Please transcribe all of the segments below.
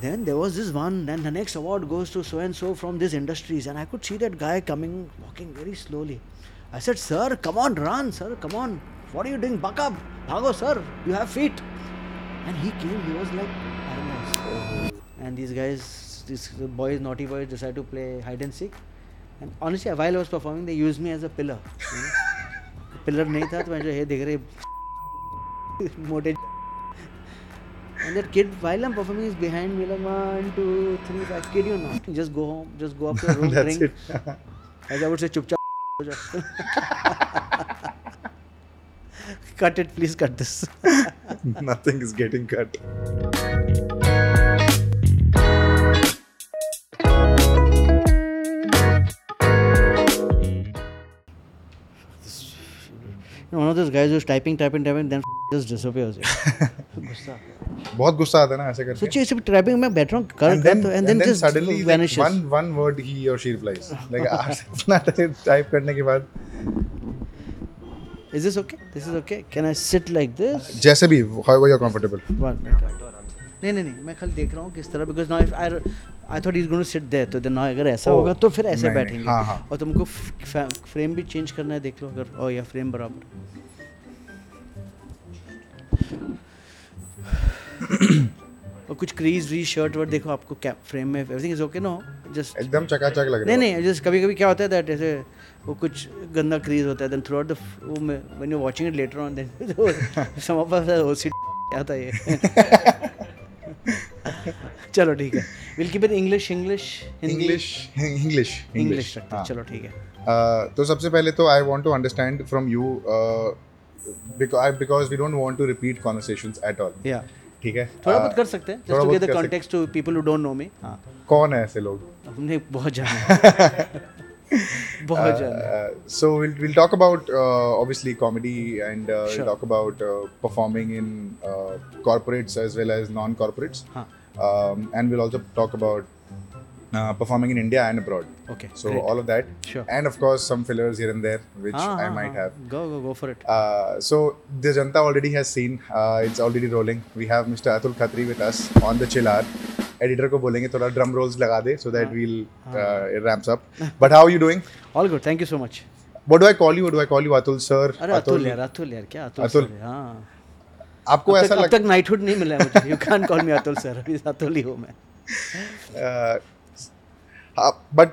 then there was this one then the next award goes to so and so from this industries and i could see that guy coming walking very slowly i said sir come on run sir come on what are you doing buck up bhago sir you have feet and he came he was like paralyzed and these guys these boys naughty boys decided to play hide and seek and honestly while i was performing they used me as a pillar you know? Pillar नहीं था तो मैं जो है देख रहे मोटे And that kid, while I'm performing, is behind me like one, two, three, five. Kid, you not. Just go home. Just go up to your room, That's drink. it. As I would say, chup Cut it, please cut this. Nothing is getting cut. Know, one of those guys who's typing, typing, typing, then just disappears. गुस्सा बहुत गुस्सा आता है ना ऐसे करके सोचिए सिर्फ़ टाइपिंग में बैठ रहा हूँ कर कर तो and and then then just suddenly like, vanishes. one one word he or she replies like इतना टाइप करने के बाद Is this okay? This is okay. Can I sit like this? जैसे भी however you're comfortable One minute. नहीं नहीं नहीं मैं खाली देख रहा हूँ किस तरह because now I I thought is going sit there तो देन अगर ऐसा Oh, होगा तो फिर ऐसे बैठेंगे। हाँ, हाँ. और तुमको फ्रेम भी चेंज करना है देख लो अगर ओ या फ्रेम बराबर। और कुछ क्रीज वी शर्ट वर्ट देखो आपको कैप फ्रेम में everything is okay no just एकदम चकाचक लग रहा है। नहीं नहीं जस्ट कभी कभी क्या होता है दैट ऐसे वो कुछ गंदा क्रीज होता है देन थ्रू आउट द वो में when you watching it later on then some of us ओसी क्या था ये? चलो ठीक है। Will keep it English English English English English रखते हैं। चलो ठीक है। Uh, तो सबसे पहले तो I want to understand from you because we don't want to repeat conversations at all या ठीक है? थोड़ा बहुत कर सकते हैं। Just to get the context to people who. Don't know me हाँ। कौन है ऐसे लोग? हमने बहुत जाना। बहुत जाना। so we'll we'll talk about uh, obviously comedy and uh, Sure. we'll talk about uh, performing in uh, corporates as well as non-corporates, हाँ। um, and we'll also talk about uh, performing in India and abroad. Okay So all of that, Sure. and of course some fillers here and there which हाँ I might have. Go go go for it Uh, so the Janta already has seen. Uh, it's already rolling. We have Mr. Atul Khatri with us on the chill hour. Editor को बोलेंगे थोड़ा drum rolls लगा दे so that we'll uh, it ramps up. But how are you doing? All good thank you so much What do I call you? What do I call you? Atul sir. अरे अतुल यार अतुल यार क्या Atul Atul. Sir हाँ आपको ऐसा लग... तक knighthood नहीं मिला मुझे। You can call me Atul sir अभी अतुल ही हूँ मैं। But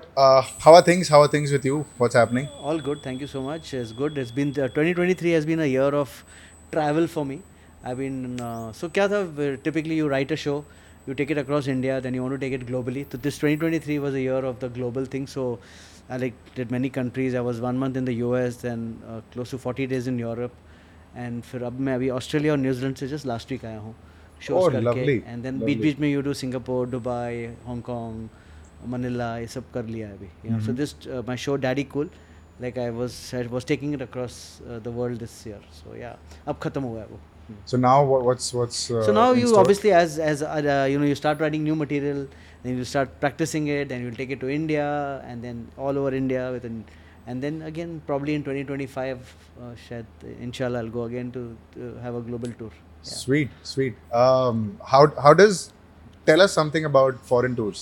how are things how are things with you what's happening all good thank you so much it's good it's been 2023 has been a year of travel for me I been so क्या था typically you write a show you take it across India then you want to take it globally तो this 2023 was a year of the global thing so I like did many countries I was one month in the US then close to 40 days in Europe and फिर अब मैं अभी Australia और New Zealand से just last week आया हूँ Oh, करके and then बीच बीच में you do Singapore Dubai Hong Kong Manila ये सब कर लिया है अभी Mm-hmm. uh, my show daddy cool like i was i was taking it across uh, the world this year so yeah अब खत्म हुआ है वो Hmm. So now what, what's what's uh, so now you obviously as as uh, uh, you know you start writing new material then you start practicing it then you'll take it to india and then all over india within and then again probably in 2025 uh, shayad inshallah i'll go again to, to have a global tour yeah. Sweet, sweet. Um, how how does tell us something about foreign tours?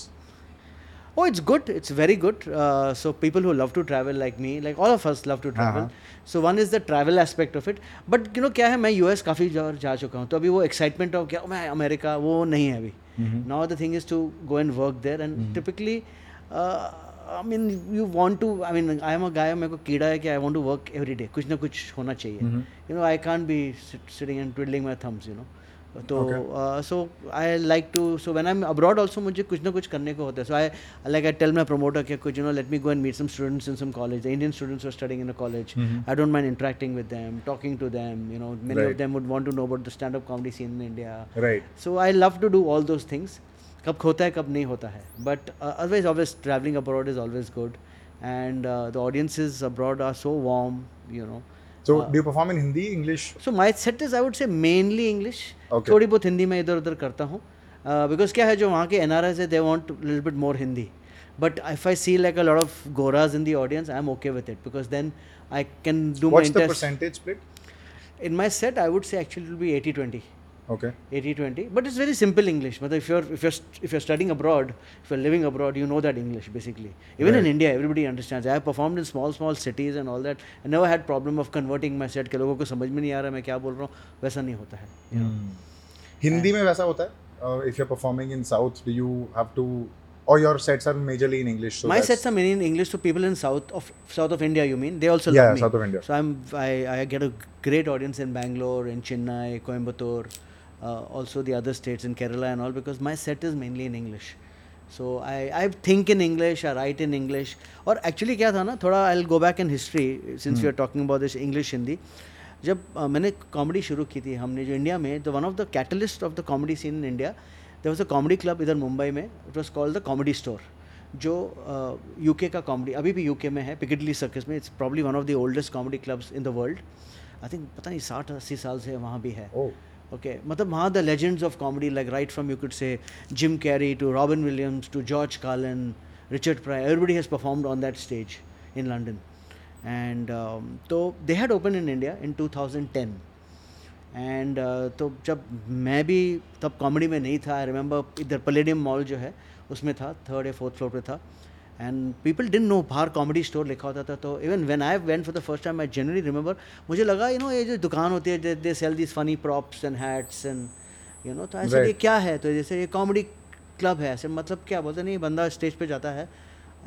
Oh, it's good. It's very good. Uh, so people who love to travel like me, like all of us love to travel. हाँ, So one is the travel aspect of it. But you know क्या है मैं US काफ़ी जा, जा चुका हूँ तो अभी वो एक्साइटमेंट ऑफ क्या "Oh, मैं अमेरिका वो नहीं है अभी Mm-hmm. Now the thing is to go and work there and typically I mean you want to I mean I am a guy मेरे को कीड़ा है कि I want to work every day कुछ ना कुछ होना चाहिए Mm-hmm. You know I can't be sitting and twiddling my thumbs you know तो Okay. So I like to so when I am abroad also मुझे कुछ ना कुछ करने को होता है so I like I tell my promoter कि कुछ you know let me go and meet some students in some college the Indian students are studying in a college I don't mind interacting with them talking to them you know many of Right. Them would want to know about the stand up comedy scene in India Right. so I love to do all those things. कब खोता है कब नहीं होता है। But otherwise always travelling abroad is always good and the audiences abroad are so warm you know so do perform in Hindi English so my set is I would say mainly English थोड़ी बहुत हिंदी में इधर उधर करता हूँ। Because क्या है जो वहाँ के एन आर एस है they want lil bit more Hindi but if I see like a lot of Goraj in the audience I am okay with it because then I can do my in my set I would say actually will be eighty twenty Okay. 80 20 but it's very simple english but if you're if you're st- if you're studying abroad if you're living abroad you know that english basically even in Right. india everybody understands i have performed in small small cities and all that i never had problem of converting my set के लोगों को समझ में नहीं आ रहा मैं क्या बोल रहा हूँ वैसा नहीं होता है you know. हिंदी में वैसा होता है if you are performing in south do you have to or your sets are majorly in english so my that's- sets are mainly in english so people in south of south of india you mean they also Yeah, love me South of India. so i'm i, I get a great audience in bangalore in chennai coimbatore Uh, also the other states in kerala and all because my set is mainly in english so i i think in english i write in english और actually क्या था ना थोड़ा i'll go back in history since we are talking about this english hindi जब uh, मैंने comedy शुरू की थी हमने जो इंडिया में तो one of the catalyst of the comedy scene in India there was a comedy club इधर मुंबई में it was called the comedy store जो यूके uh, का कॉमेडी अभी भी यूके में है पिकेडली सर्कस में it's probably one of the oldest comedy clubs in the world I think पता नहीं साठ अस्सी साल से वहाँ भी है oh ओके मतलब वहाँ the legends of comedy like right from you could say Jim Carrey to Robin Williams to George Carlin Richard Pryor everybody has performed on that stage in London and तो they had open in India in two thousand ten and तो जब मैं भी तब comedy में नहीं था I remember इधर पलेडियम मॉल जो है, उसमें था थर्ड या फोर्थ फ्लोर पर था। एंड पीपल डिन नो बाहर कॉमेडी स्टोर लिखा होता था तो even when I went for the first time I generally remember मुझे लगा यू नो ये जो दुकान होती है they sell this funny props and hats and you know तो ऐसे ये क्या है? तो जैसे ये कॉमेडी क्लब है ऐसे मतलब क्या? बोलते नहीं बंदा स्टेज पे जाता है.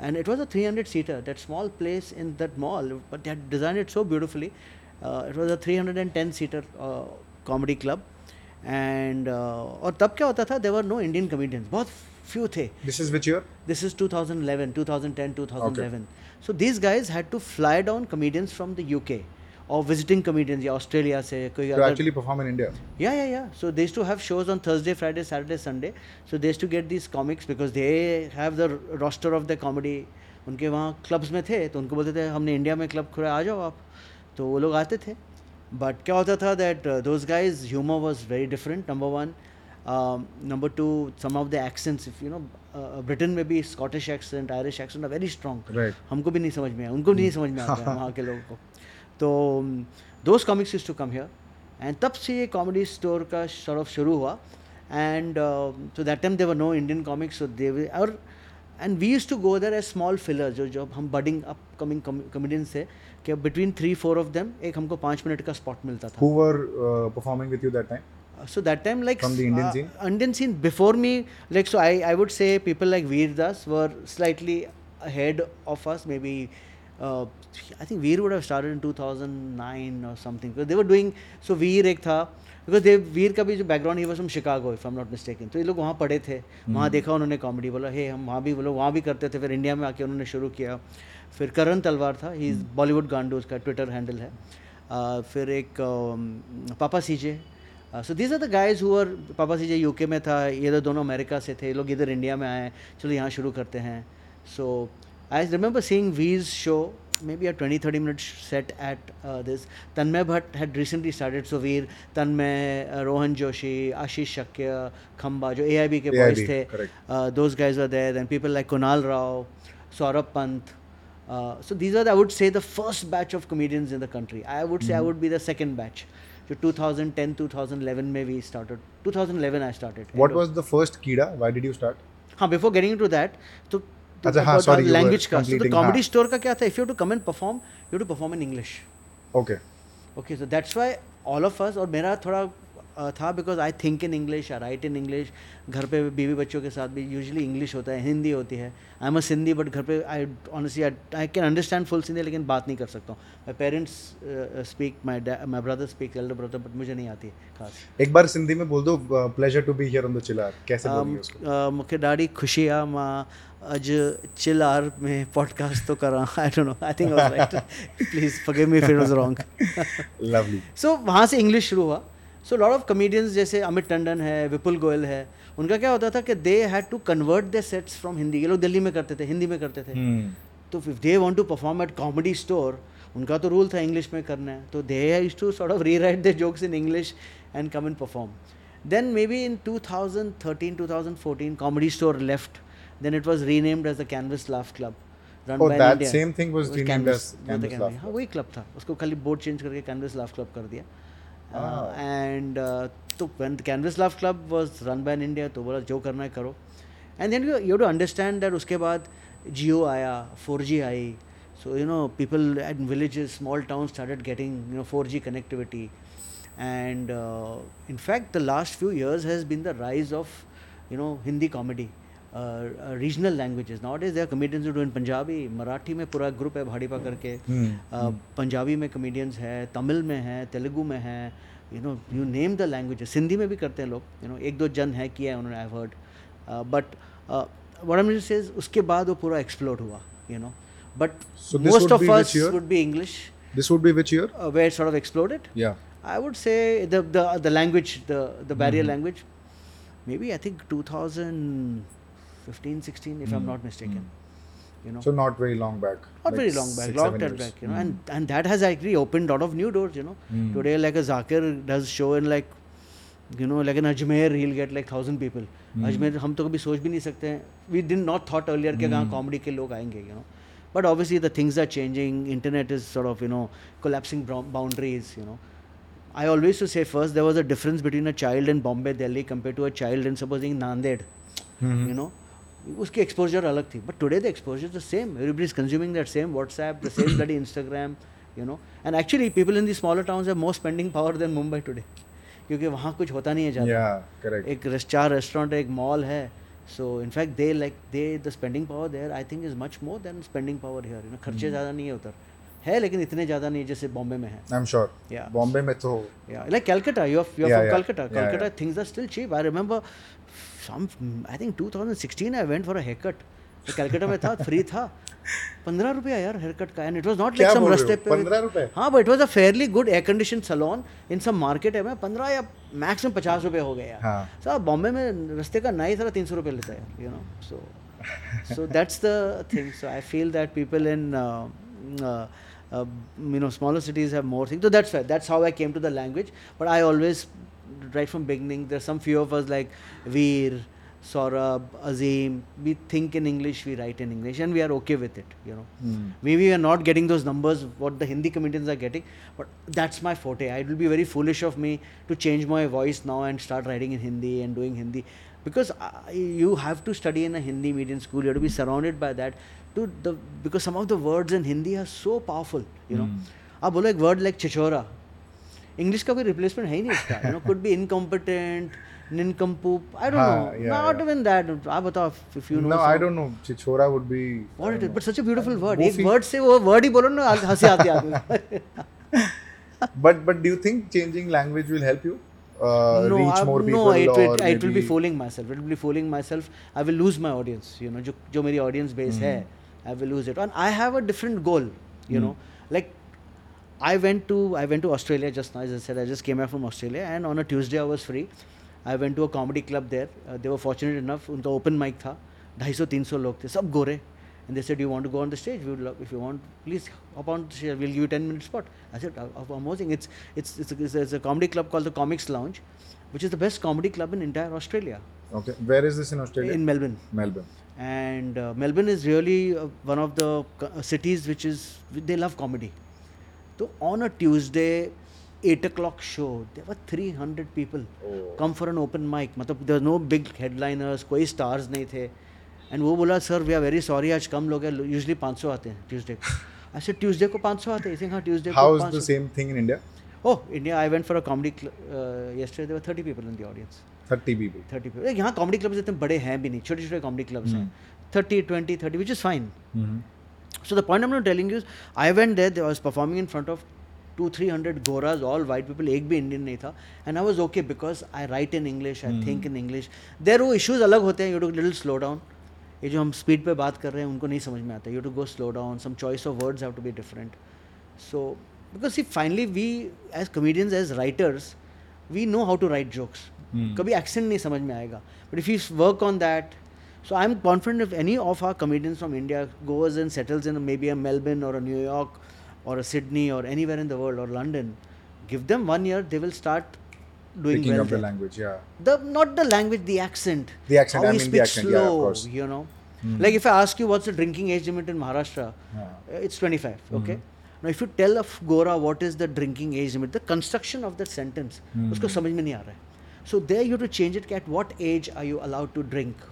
And it was a 300 seater that small place in that mall but they had designed it so beautifully. Uh, it was a 310 seater uh, comedy club. And uh, और तब क्या होता था there were no Indian comedians बहुत few थे this is which year this is 2011 2010 2011 okay. so these guys had to fly down comedians from the uk or visiting comedians या Australia से कोई to other actually perform in india yeah, yeah, yeah. So they used to have shows on Thursday, Friday, Saturday, Sunday. So they used to get these comics because they have the roster of the comedy. उनके वहाँ clubs में थे तो उनको बोलते थे हमने India में क्लब खोला आ जाओ आप तो वो लोग आते थे बट क्या होता था that those guys humour was very different number one number two some of the accents if you know Britain में भी Scottish accent Irish accent are very strong हमको भी नहीं समझ में आया उनको भी नहीं समझ में आता वहाँ के लोगों को। तो those comics is to come here and तब से ये कॉमेडी स्टोर का ऑफ़ शुरू हुआ। एंड तो that time there were no Indian comics they और and we use to go there as small filler जो जब हम बडिंग अपकमिंग कॉमेडियंस थे कि between three four of them एक हमको पाँच मिनट का स्पॉट मिलता था। With you that time? So that time like From the Indian uh, scene? Indian scene before me like so I, I would say people like Veer Das were slightly ahead of us maybe uh, I think Veer would have started in 2009 or something because they were doing so Veer एक था because they Veer का भी जो background he was from Chicago if I'm not mistaken तो ये लोग वहाँ पढ़े थे वहाँ देखा उन्होंने कॉमेडी बोला हे हम वहाँ भी लोग वहाँ भी करते थे फिर इंडिया में आके उन्होंने शुरू किया फिर करण तलवार था ही बॉलीवुड गांडू उसका ट्विटर हैंडल है uh, फिर एक um, Papa CJ so these are the guys हुआ पापा सी जी यू के में था इधर दोनों अमेरिका से थे लोग इधर इंडिया में आए चलो यहाँ शुरू करते हैं। सो I remember seeing these show maybe or twenty thirty minute set at this Tanmay Bhat had recently started so we're Tanmay Rohan Joshi Ashish Shakya Khamba जो ए आई बी के बॉयज़ थे those guys are there then people like Kunal Rao Saurabh Pant so these are the I would say the first batch of comedians in the country I would say I would be the second batch so 2010 2011 में we started 2011 i started. What was the first kida? Why did you start? हाँ before getting to that तो अच्छा, हाँ, sorry language का तो comedy हाँ. Store का क्या था? If you to come and perform you to perform in English okay okay so that's why all of us और मेरा थोड़ा था because I think in English I write in English घर पे बीवी बच्चों के साथ भी यूजली इंग्लिश होता है हिंदी होती है. I am a Sindhi but घर पे I honestly I can understand full Sindhi लेकिन बात नहीं कर सकता हूँ. My parents speak my my brother speak elder brother but मुझे नहीं आती खास. एक बार सिंधी में बोल दो pleasure to be here on the chill hour कैसे बोलेंगे उसको? अ, मूंखे ॾाढी ख़ुशी आहे माँ अॼु चिल आर में पॉडकास्ट तो करां I don't know I think please forgive me if it was wrong lovely. So वहाँ से इंग्लिश शुरू हुआ. सो लॉट ऑफ़ कॉमेडियंस जैसे अमित टंडन है विपुल गोयल है उनका क्या होता था कि they had to convert the sets from Hindi ये लोग दिल्ली में करते थे हिंदी में करते थे। Hmm. तो if they want to perform at comedy store उनका तो रूल था इंग्लिश में करना है। तो they use to sort of rewrite the jokes in English and come and perform then maybe in 2013 2014 comedy store left then it was renamed as the Canvas Laugh Club run Oh, by that same thing was renamed Canvas as Canvas Laugh हाँ वही club था। उसको खाली board change करके canvas laugh club कर दिया. And तो when canvas love club was run ban India तो बोला जो करना है करो. And then you to understand that उसके बाद जियो आया four G I. So you know people at village small town started getting you know four G connectivity and in fact the last few years has been the rise of you know Hindi comedy regional languages not is there comedians do in Punjabi Marathi में पूरा group है भाड़ीपा करके। पंजाबी में comedians है तमिल में है तेलुगू में है. You know you name the language Sindhi में भी करते हैं लोग. यू नो एक दो जन है किया है उन्होंने आई बट वट से उसके बाद वो पूरा एक्सप्लोर हुआ you know but most of first would be English this would be which year we sort of explore it I would say the the language the barrier language may be I think 2000 15 if i'm hmm. not mistaken hmm. you know. So not very long back not very long back six, long back you know hmm. and and that has actually opened a lot of new doors you know. Today like a zakir does show in like you know like an ajmer he'll get like thousand people. Ajmer hum to kabhi soch bhi nahi sakte we did not thought earlier mm. ke gaan comedy ke log aayenge you know. But obviously the things are changing. Internet is sort of you know collapsing boundaries you know. I always to say first there was a difference between a child in bombay delhi compared to a child in supposing nanded mm-hmm. you know. उसकी exposure अलग थी but today the exposure the same everybody is consuming that same WhatsApp the same buddy Instagram you know and actually people in the smaller town है most spending power than Mumbai today क्योंकि वहाँ कुछ होता नहीं है ज़्यादा। Yeah, एक चार रेस्टोरेंट एक मॉल है। So in fact they like they the spending power there I think is much more than spending power here you know खर्चे mm. ज़्यादा नहीं है उधर। है लेकिन इतने ज़्यादा नहीं है जैसे बॉम्बे में है। आई एम श्योर या बॉम्बे में तो like Calcutta you are from Calcutta Calcutta things are still cheap I remember some I think 2016 I went for a hair cut तो में था फ्री था। पंद्रह रुपया यार हेयर कट का and it was not like some रस्ते पे हाँ but it was a fairly good air condition salon in some market है पंद्रह या मैक्सिमम पचास रुपये हो गया सर हाँ. बॉम्बे में रस्ते का ना ही सारा तीन सौ रुपये लेता है you know so so that's the thing so I feel that people in you know smaller cities have more thing तो that's that's how I came to the language but I always language but i always right from beginning there's some few of us like veer Saurabh, Azim, we think in English, we write in English, and we are okay with it, you know. Hmm. Maybe we are not getting those numbers what the Hindi comedians are getting, but that's my forte. It will be very foolish of me to change my voice now and start writing in Hindi and doing Hindi because I, you have to study in a Hindi medium school. You have to be surrounded by that. To the because some of the words in Hindi are so powerful, you know. Hmm. आप बोलो एक word like chichora, English का कोई replacement है ही नहीं इसका you know could be incompetent nincompoop i don't हाँ, know yeah, not yeah. even that आप बताओ if you know no, I some- don't know. Chichora would be. what I it is but such a beautiful Uh, word. एक word से वो word ही बोलो ना हँसी आती है आदमी know. But but do you think changing language will help you uh, no, reach I- more people? no, it, it, it will be fooling myself. It will be fooling myself. I will lose my audience. You know, जो जो मेरी audience base है, Hmm. I will lose it. And I have a different goal. You mm. know, like I went to I went to Australia just now. As I said, I just came back from Australia, and on a Tuesday I was free. I went to a comedy club there. Uh, they were fortunate enough. उनका open mic था. 250-300 लोग थे. सब गोरे. And they said, "You want to go on the stage? We would love, if you want, please hop on the stage. We'll give you 10 minute spot." I said, "Uh, uh, "Amazing! It's it's it's a, it's a, it's a comedy club called the Comics Lounge, which is the best comedy club in entire Australia, Okay. Where is this in Australia? in Melbourne. Melbourne. And uh, Melbourne is really uh, one of the co- uh, cities which is they love comedy. तो on a Tuesday eight o'clock show there three hundred people come for an open mic मतलब there no big headliners कोई stars नहीं थे. And वो बोला sir we are very sorry आज कम लोग हैं यूजली पाँच सौ आते हैं ट्यूजडे को. ऐसे ट्यूजडे को पाँच सौ आते हैं? ट्यूजडे को same thing in India oh India I went for a comedy yesterday there thirty people in the audience thirty people thirty people यहाँ कॉमेडी क्लब्स इतने बड़े हैं भी नहीं छोटे छोटे कॉमेडी क्लब्स हैं thirty twenty thirty which is fine so the point i'm not telling you is i went there i was performing in front of two three hundred goras all white people एक भी Indian नहीं था and i was okay because i write in english i think in english there वो issues अलग होते हैं you have to little slow down ये जो हम स्पीड पे बात कर रहे हैं उनको नहीं समझ में आता you to go slow down some choice of words have to be different so because see finally we as comedians as writers we know how to write jokes Hmm. कभी एक्सेंट नहीं समझ में आएगा but if you work on that so i'm confident if any of our comedians from india goes and settles in maybe a melbourne or a new york or a sydney or anywhere in the world or london give them one year they will start doing Picking well up the there. language, yeah. the not the language the accent The accent, how I he mean the speaks accent, slow yeah, of course. you know Hmm. like if i ask you what's the drinking age limit in maharashtra Yeah. uh, it's 25 okay Mm-hmm. now if you tell a f- gora what is the drinking age limit the construction of that sentence Hmm. उसको समझ में नहीं आ रहा है So there you have to change it. At what age are you allowed to drink?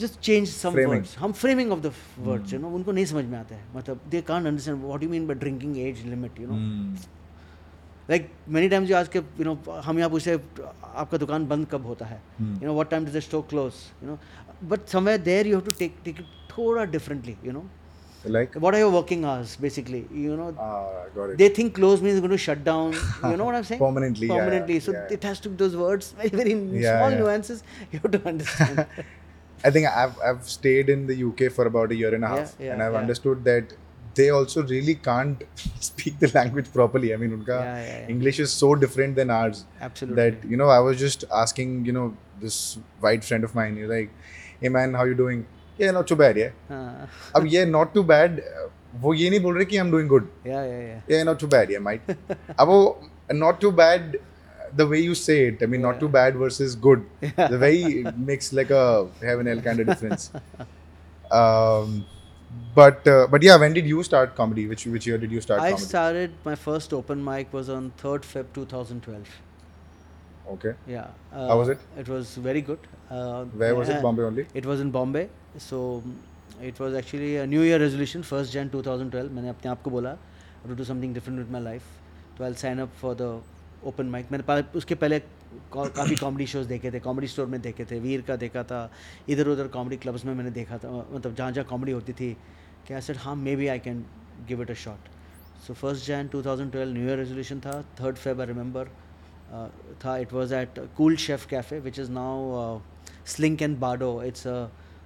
Just change words हम framing of the words you know उनको नहीं समझ में आता है। मतलब they can't understand what you mean by drinking age limit you know like many times you ask you know हम यहाँ पूछे आपका दुकान बंद कब होता है? You know what time does the close you know but somewhere there you have to take take it थोड़ा differently you know like what are your working hours basically you know uh, got it they think close means going to shut down you know what i'm saying Permanently, yeah, yeah, permanently so yeah. it has to be those words very very small nuances you have to understand I think I've I've stayed in the UK for about a year and a half, yeah, and I've understood that they also really can't speak the language properly. I mean, unka Yeah, yeah, yeah. English is so different than ours absolutely that you know I was just asking you know this white friend of mine. He's like, "Hey man, how you doing? Not too bad. Yeah. हाँ, अब ये not too bad. uh, वो ये नहीं बोल रहे कि I'm doing good. yeah yeah yeah Yeah, not too bad. Yeah, mate. अब वो not too bad. The way you say it, I mean, not Yeah. too bad versus good. The way it makes like a heaven hell kind of difference. um, but uh, but yeah, when did you start comedy? Which which year did you start I comedy? started my first open mic was on 3rd Feb 2012 Okay. yeah uh, How was it? it was very good uh, Where was it? uh, Bombay only. It was in Bombay. So mm, it was actually a New Year resolution, 1st Jan 2012. मैंने अपने आप को बोला to do something different with my life. तो I'll sign up for the open mic. मैंने उसके पहले काफ़ी कॉमेडी शोज़ देखे थे कॉमेडी स्टोर में देखे थे वीर का देखा था इधर उधर कॉमेडी क्लब्स में मैंने देखा था मतलब जहाँ जहाँ कॉमेडी होती थी क्या सेड हाँ may be I can give it a shot so first Jan 2012 new year resolution था थर्ड फेब आई रिमेंबर था it was at Cool Chef Cafe which is now Slink and Bardo it's a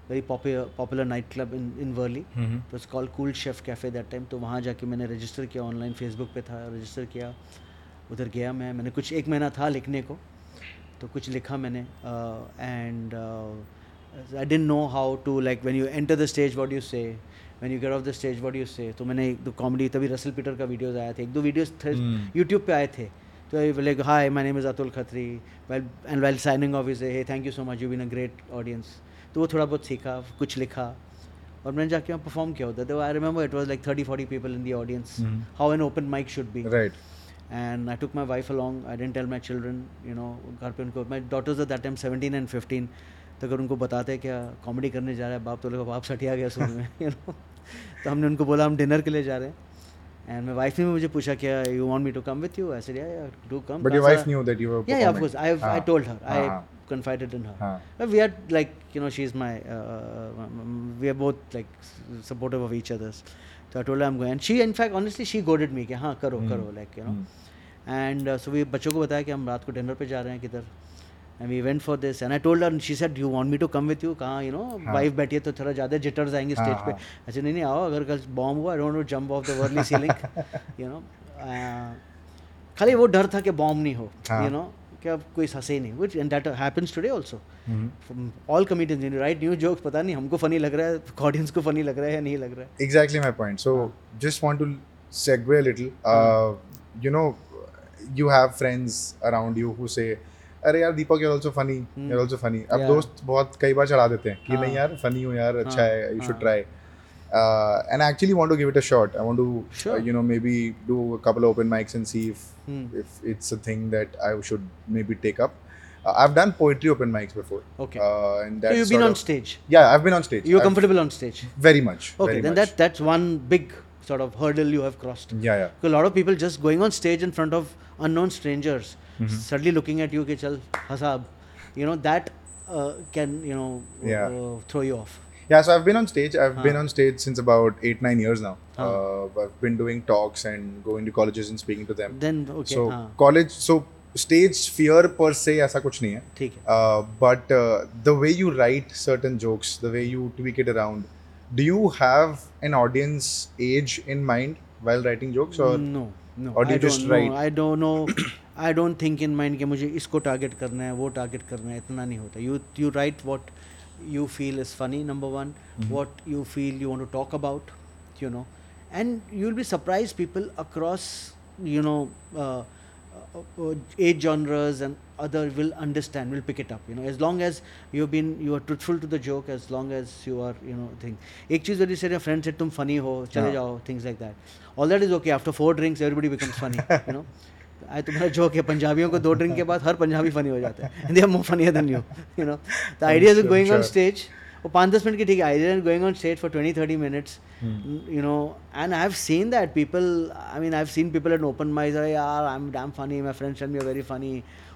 very popular popular night club in in Worli. तो it's call Cool Chef Cafe that time तो वहाँ जाके मैंने register किया online Facebook पे था register किया। उधर गया मैं। मैंने कुछ एक महीना था लिखने को। तो कुछ लिखा मैंने। And I don't know how to like when you enter the stage what you say when you get off the stage what you say तो मैंने एक दो कॉमेडी तभी रसल पीटर का वीडियोज़ आया थे। एक दो वीडियोज़ थे Hmm. यूट्यूब पे आए थे। तो like hi my name is Atul Khatri well and well signing off is hey thank you so much you been a great audience तो वो थोड़ा बहुत सीखा कुछ लिखा। और मैंने जाके वहाँ परफॉर्म किया होता। तो I remember it was like thirty forty people in the audience. How an open mic should be Right. and I took my wife along. I didn't tell my children, you know, घर पे उनको। My daughters at that time 17 and 15 तो अगर उनको बताते क्या comedy करने जा रहा है बाप तो लोग बाप सटिया गया सुन में यू नो तो हमने उनको बोला हम डिनर के लिए जा रहे हैं। एंड माई वाइफ ने भी मुझे पूछा क्या you want me to come with you I said yeah do come But your wife knew that you were. yeah, yeah, of course. I ah. I Ah. told her. Ah. I Ah. confided in her. Ah. But we had like you know she's my uh, um, we are both like supportive of each other's. So I told her I'm going. And she in fact honestly she goaded me कि हाँ करो Hmm. करो like you know. Hmm. And uh, so we बच्चों को बताया कि हम रात को डिनर पे जा रहे हैं किधर. And we went for this and I told her and she said do you want me to come with you कहाँ you know हाँ. वाइफ बैठी है तो थोड़ा ज़्यादा जिटर्स आएँगे हाँ, स्टेज पे हाँ. अच्छा नहीं नहीं आओ अगर कल बॉम्ब हुआ I don't know jump off the Worli ceiling you know खाली वो डर था कि बॉम्ब नहीं हो हाँ. यू नो कि अब कोई हंसे ही नहीं which and that happens today Mhm. All comedians you write new jokes पता नहीं हमको फनी लग रहा है ऑडियंस को फनी लग रहा है या नहीं लग रहा है Exactly my point. So just want to segue a little. Uh, you know, you have friends around you who say, अरे यार दीपक also funny, Hmm. you're also funny. अब Yeah. दोस्त बहुत कई बार चढ़ा देते हैं कि हाँ. नहीं यार funny हो यार अच्छा हाँ, है should हाँ. try. Uh, and I actually want to give it a shot. I want to, Sure. uh, you know, maybe do a couple of open mics and see if Hmm. if it's a thing that I should maybe take up. Uh, I've done poetry open mics before. Okay. Uh, and So you've been on of- stage. Yeah, I've been on stage. You're I've- comfortable on stage. Very much. Okay, very then much. that that's one big sort of hurdle you have crossed. Yeah, yeah. Because a lot of people just going on stage in front of unknown strangers, Mm-hmm. suddenly looking at you, कि चल हसाब, you know that uh, can you know Yeah. uh, throw you off. Yeah, so I've been on stage. I've been Huh. on stage since about eight, nine years now. Huh. Uh, I've been doing talks and going to colleges and speaking to them. Then okay, so हाँ, college, so stage fear per se ऐसा कुछ नहीं है. ठीक है. Uh, but uh, the way you write certain jokes, the way you tweak it around, do you have an audience age in mind while writing jokes or No, no. or do I you know. write? I don't know. I don't think in mind कि मुझे इसको target करना है वो target करना है इतना नहीं होता you you write what you feel is funny number one Mm-hmm. What you feel you want to talk about you know and you will be surprise people across you know age genres and other will understand will pick it up you know as long as you've been you are truthful to the joke as long as you are you know thing एक चीज़ when you say your friend said तुम funny हो चले हाँ. जाओ things like that all that is okay after four drinks everybody becomes funny you know आई तुम्हारा joke है पंजाबियों को दो ड्रिंक के बाद हर पंजाबी फनी हो जाता है they are more funnier than you you know the idea is sure, going on sure. Stage वो पाँच दस मिनट की ठीक है idea is going on stage for twenty thirty minutes you know and i've seen that people i mean i've seen people at open mics are यार i'm damn funny my friends tell me you're very funny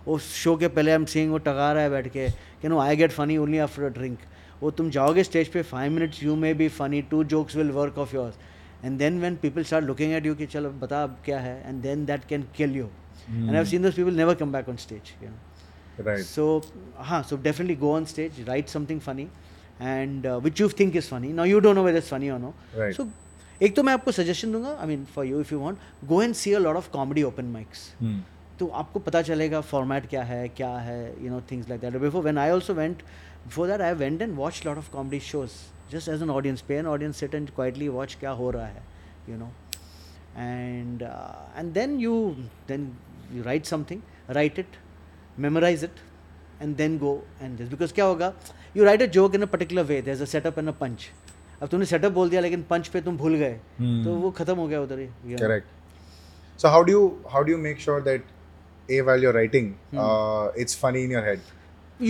वो show के पहले i'm seeing वो टगा रहा है बैठ के you know i get funny only after a drink वो तुम जाओगे स्टेज पे five minutes you may be funny two jokes will work of yours and then when people start looking at you कि चलो बता अब क्या है and then that can kill you and I seen those people never come back on stage you know Right. so, huh, so definitely go on stage, write something funny, and uh, which you think is funny. Now you don't know whether it's funny or no. Right. So, एक तो मैं आपको suggestion दूँगा I mean for you if you want go and see a lot of comedy open mics Hmm. तो आपको पता चलेगा format क्या है क्या है you know things like that before when I also went before that I went and watch lot of comedy shows just as an audience पे an audience sit and quietly watch क्या हो रहा है you know and uh, and then you then you write something write it memorize it and then go and this because क्या होगा you write a joke in a particular way there's a setup and a punch अब तुमने setup बोल दिया लेकिन पंच पे तुम भूल गए Hmm. तो वो खत्म हो गया उधर ही how do you how do you make sure that a while you're writing, Hmm. uh, it's funny in your head?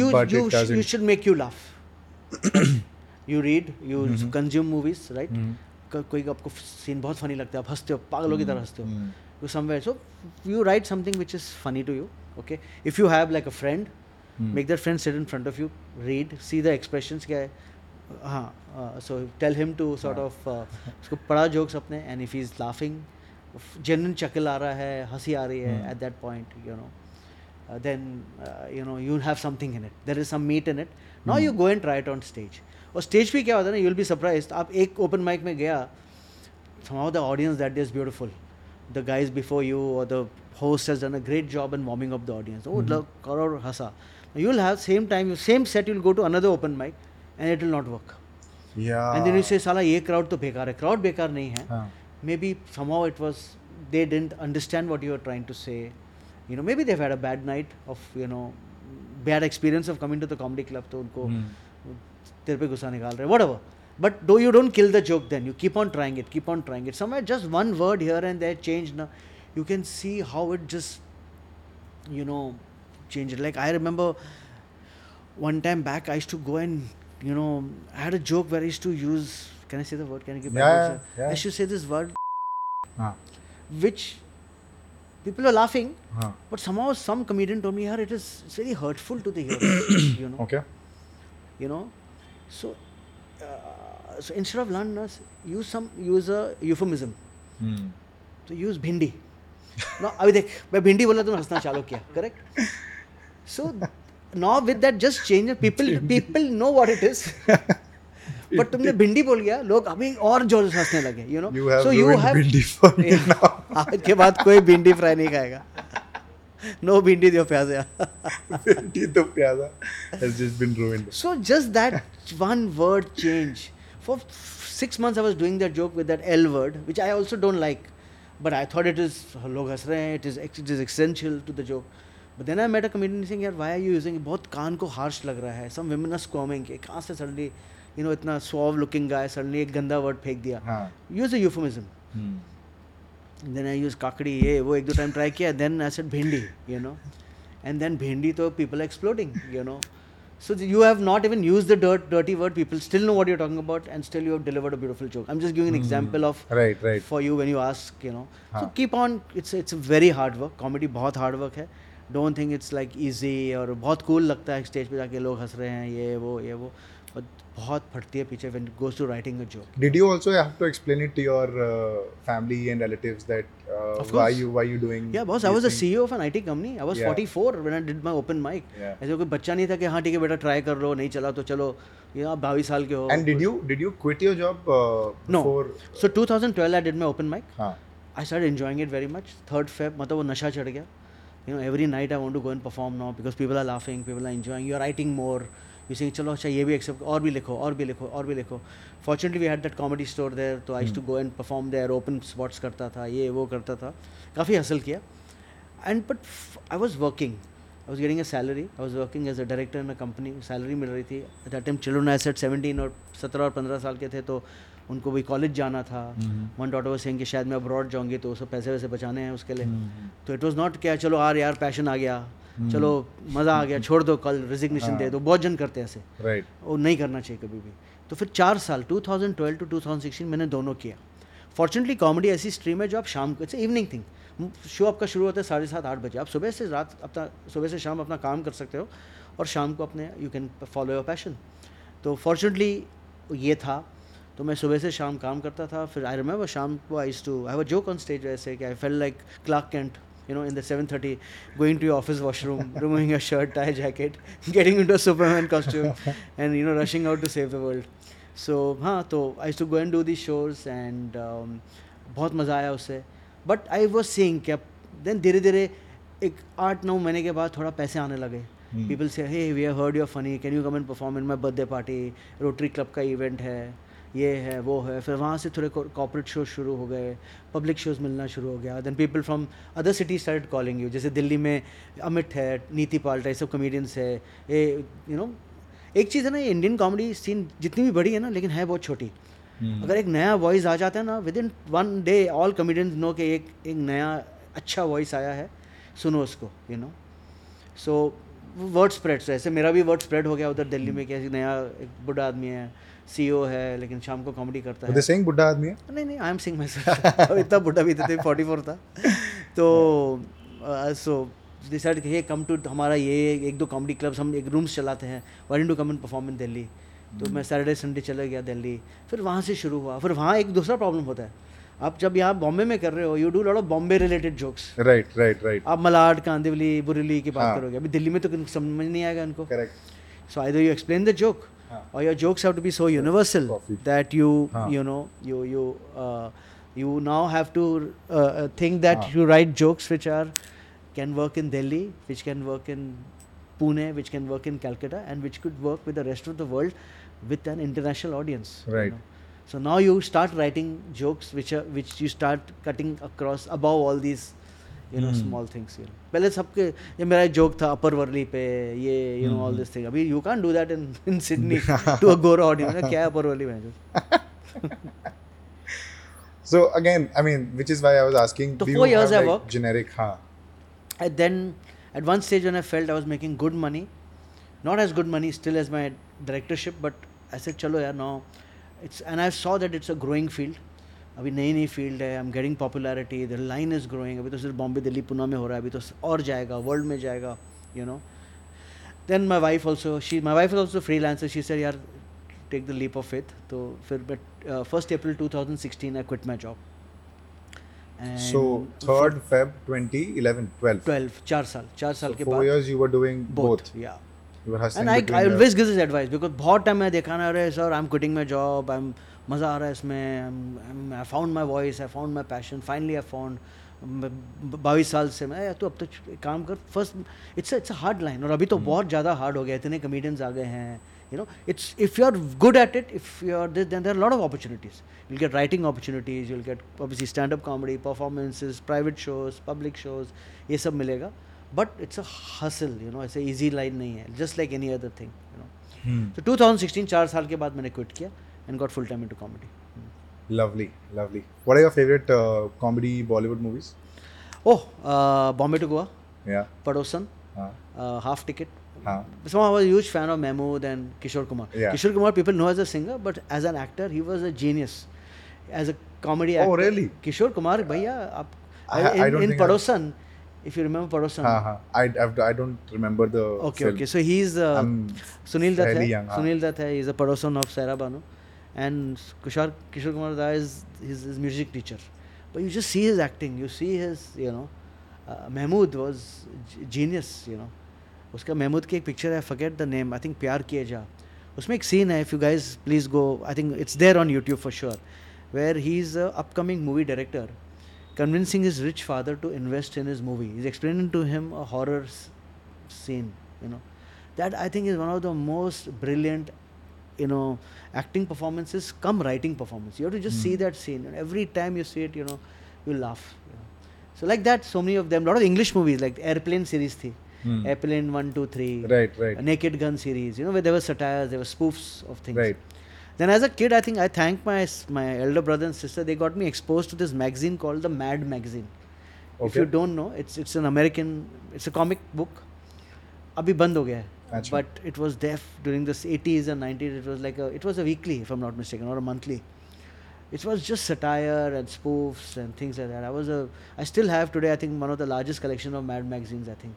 you you sh- you should make you laugh you read you consume movies right कोई आपको scene बहुत funny लगता है आप हँसते हो पागलों की तरह mm-hmm. हँसते हो। You somewhere so you write something which is funny to you okay if you have like a friend make their friend sit in front of you read see the expression क्या है हाँ so tell him to sort of उसको पढ़ा jokes अपने and if is laughing genuine chuckle आ रहा है हँसी आ रही है at that point you know then you know you have something in it there is some meat in it now you go and try it on stage और stage पे क्या होता है ना यू विल बी सरप्राइज़ आप एक open mic में गया somehow the audience that is beautiful the guys before you और the host has done a great job in warming up the audience वो लव करो हंसा you will have same time same set you will go to another open mic and it will not work and then you say साला ये crowd तो बेकार है. Crowd बेकार नहीं है. Maybe somehow it was they didn't understand what you are trying to say you know maybe they've had a bad night of you know bad experience of coming to the comedy club तो उनको. Mm. तेरे पे गुस्सा निकाल रहे whatever but though you don't kill the joke then you keep on trying it keep on trying it somewhere just one word here and there changed now you can see how it just you know changed like i remember one time back i used to go and you know i had a joke where i used to use can i say the word can i give Yeah, bad yeah, words? yeah. i used to say this word हाँ. which people were laughing हाँ. but somehow some comedian told me here it is it's very hurtful to the hearers you know Okay. you know so uh, so instead of learn use some use a euphemism Hmm. so use भिंडी now अभी देख मैं भिंडी बोला तुमने हंसना चालू किया correct so now with that just change people people know what it is but तुमने भिंडी बोल गया लोग अभी और ज़ोर से हंसने लगे you know You have so you ruined have bhindi for Yeah. now. आज के बाद कोई भिंडी फ्राई नहीं खाएगा भिंडी दियो प्याज या Bhindi to pyada has just been ruined. So just that one word change. For six months, I was doing that joke with that L word, which I also don't like. But I thought it is लोग हंस रहे हैं, it is it is essential to the joke. But then I met a comedian saying, यार why are you using? बहुत कान को harsh लग रहा है. Some women are squirming कि कहाँ से suddenly you know इतना suave looking guy suddenly एक गंदा word फेंक दिया. हाँ. Use a euphemism. Hmm. Then I use kakdi ये वो एक दो टाइम ट्राई किया then I said bhindi you know and then bhindi तो people exploding you know so you have not even use the dirt dirty word people still know what you talk about and still you have delivered a beautiful joke I am just giving example of right right for you when you ask you know so keep on it's it's a very hard work comedy बहुत hard work है. Don't think it's like easy और बहुत cool लगता है stage पर जाके लोग हंस रहे हैं ये वो ये वो. बहुत फटती है पीछे when goes to writing a joke did you also have to explain it to your family and relatives that why you why you doing या boss I was a CEO of an IT company I was 44 when I did my open mic ऐसे कोई बच्चा नहीं था कि हाँ ठीक है बेटा ट्राई कर लो नहीं चला तो चलो ये आप 22 साल के हो and did you did you quit your job before so 2012 I did my open mic हाँ. I started enjoying it very much third Feb मतलब वो नशा चढ़ गया. You know every night I want to go and perform now because people are laughing people are enjoying you are writing more You saying चलो अच्छा ये भी accept और भी लिखो और भी लिखो और भी लिखो. Fortunately we had that comedy store there तो used to go and perform there. Open spots करता था ये वो करता था. काफ़ी हासिल किया. And but I was working I was getting a salary I was working as a director in a company salary मिल रही थी। That time children I said seventeen और सत्रह और पंद्रह साल के थे तो उनको भी कॉलेज जाना था। वन डॉटर सिंह कि शायद मैं अब्रॉड जाऊँगी तो सब पैसे वैसे बचाने हैं उसके लिए। तो इट वॉज़ नॉट क्या चलो यार यार पैशन आ गया। चलो मज़ा आ गया छोड़ दो कल रिजिग्नेशन दे दो बहुत जन करते हैं ऐसे। राइट वो नहीं करना चाहिए कभी भी। तो फिर चार साल 2012 टू 2016 मैंने दोनों किया। फॉर्चुनेटली कॉमेडी ऐसी स्ट्रीम है जो आप शाम को इट्स इवनिंग थिंग शो आपका शुरू होता है साढ़े सात आठ बजे। आप सुबह से रात अपना सुबह से शाम अपना काम कर सकते हो और शाम को अपने you can follow your passion तो फॉर्चुनेटली ये था। तो मैं सुबह से शाम काम करता था। फिर आई रिमेंबर शाम को I to I joke on stage वैसे कि I felt like Clark Kent you know, in the 7:30, going to your office washroom, removing your shirt, tie, jacket, getting into a Superman costume, and you know, rushing out to save the world. So हाँ तो I used to go and do these shows and um, बहुत मज़ा आया उससे but I was seeing कि अब then धीरे धीरे एक आठ नौ महीने के बाद थोड़ा पैसे आने लगे पीपल से hey we heard your funny can you come and perform in my birthday party Rotary club का इवेंट है ये है वो है। फिर वहाँ से थोड़े कॉपरेट शोज़ शुरू हो गए पब्लिक शोज़ मिलना शुरू हो गया। Then people from other city start calling you जैसे दिल्ली में अमित है नीति पाल्टा ये सब कॉमेडियंस है। ये यू नो एक चीज़ है ना इंडियन कॉमेडी सीन जितनी भी बड़ी है ना लेकिन है बहुत छोटी। hmm. अगर एक नया वॉइस आ जाता है ना within one day all comedians know के एक एक नया अच्छा वॉइस आया है। सुनो उसको you know so word spread ऐसे मेरा भी वर्ड स्प्रेड हो गया उधर दिल्ली hmm. में कि ऐसे नया एक बुढ़ा आदमी है। सीईओ है लेकिन शाम को कॉमेडी करता है। दे सेइंग बुड्ढा आदमी है? नहीं नहीं आई एम सिंग माई इतना बुढ़ा भी थे फोर्टी फोर था। तो सो डिसाइड कि कम टू हमारा ये एक दो कॉमेडी क्लब्स हम एक रूम्स चलाते हैं। Why to come in perform in Delhi तो मैं सैटरडे संडे चला गया दिल्ली फिर वहाँ से शुरू हुआ। फिर वहाँ एक दूसरा प्रॉब्लम होता है। आप जब यहाँ बॉम्बे में कर रहे हो you do lot of Bombay related jokes right right right आप मलाड कांदिवली बुरेली की बात हाँ। करोगे। अभी दिल्ली में तो समझ नहीं आएगा इनको। Correct So either you explain the joke, हाँ. Or your jokes have to be so universal Coffee. that you you know you you uh, you now have to uh, uh, think that you write jokes which are can work in Delhi, which can work in Pune, which can work in Calcutta, and which could work with the rest of the world with an international audience. you Right. know. So now you start writing jokes which are which you start cutting across above all these you know Hmm. small things you know. पहले सबके ये मेरा joke था upper Worli पे ये you know all this thing अभी you can do that in in Sydney to a गोरा audience क्या है अपर वर्ली में So again, I mean, which is why I was asking. So do four you years have, I like, worked. Generic, हाँ. and then at one stage when I felt I was making good money not as good money still as my directorship but I said चलो यार now it's and I saw that it's a growing field अभी नई नई field है I am getting popularity the line is growing अभी तो सिर्फ़ बॉम्बे दिल्ली पुणे में हो रहा है अभी तो और जाएगा वर्ल्ड में जाएगा you know then my wife also she my wife is also freelancer she sir यार take the leap of faith तो फिर but first April 2016 I quit my job So third Feb 2011, 12. 12 चार साल चार साल So के four बाद years you were doing both. yeah. You were hustling and I between I the- always give this बहुत time मैं देखा ना अरे sir I am quitting my job I am मज़ा आ रहा है इसमें I found my voice I found my passion finally I found बाईस साल से मैं तो अब तो काम कर first it's it's a hard line और अभी तो हम्म। बहुत ज़्यादा हार्ड हो गया इतने कमेडियंस आ गए हैं you know it's if you are good at it if you are then there lot of opportunities will get writing opportunities will get obviously stand up comedy performances private shows public shows ये सब मिलेगा but it's a hustle you know ऐसे easy line नहीं है just like any other thing you know तो two thousand sixteen चार साल के बाद मैंने क्विट किया। and got full time into comedy. Lovely, lovely. What are your favorite uh, comedy Bollywood movies? Oh, uh, Bombay to Goa. Yeah. Padosan. Uh, half ticket. Huh. So I was a huge fan of Mahmood and Kishore Kumar. Yeah. Kishore Kumar, people know as a singer, but as an actor, he was a genius. As a comedy oh, actor. Oh, really? Kishore Kumar, bhaiya, uh, I, in, I don't in Padosan, if you remember Padosan. Uh-huh. I, I do not remember the. Okay, film. okay. So he's uh, I'm Sunil Dutt. Young, Sunil Dutt is a Padosan of Sarah Banu and Kishore Kishore Kumar da is his, his music teacher. But you just see his acting. You see his, you know, uh, Mahmood was g- genius. You know, उसका महमूद की एक picture है forget the name I think प्यार किए जा उसमें एक scene है if you guys please go I think it's there on YouTube for sure where he is a upcoming movie director convincing his rich father to invest in his movie. He's explaining to him a horror s- scene, you know. That I think is one of the most brilliant, you know acting performances come writing performance you have to just mm. see hmm. that scene and every time you see it you know you laugh you know. so like that so many of them a lot of english movies like airplane series thi mm. airplane 1 2 3 right right naked gun series you know where there were satires there were spoofs of things right then as a kid i think i thank my my elder brother and sister they got me exposed to this magazine called the mad magazine okay. if you don't know it's it's an american it's a comic book अभी बंद हो गया है. अच्छा. But it was there f- during the 80s and 90s. It was like a it was a weekly, if I'm not mistaken, or a monthly. It was just satire and spoofs and things like that. I was a I still have today. I think one of the largest collection of Mad magazines. I think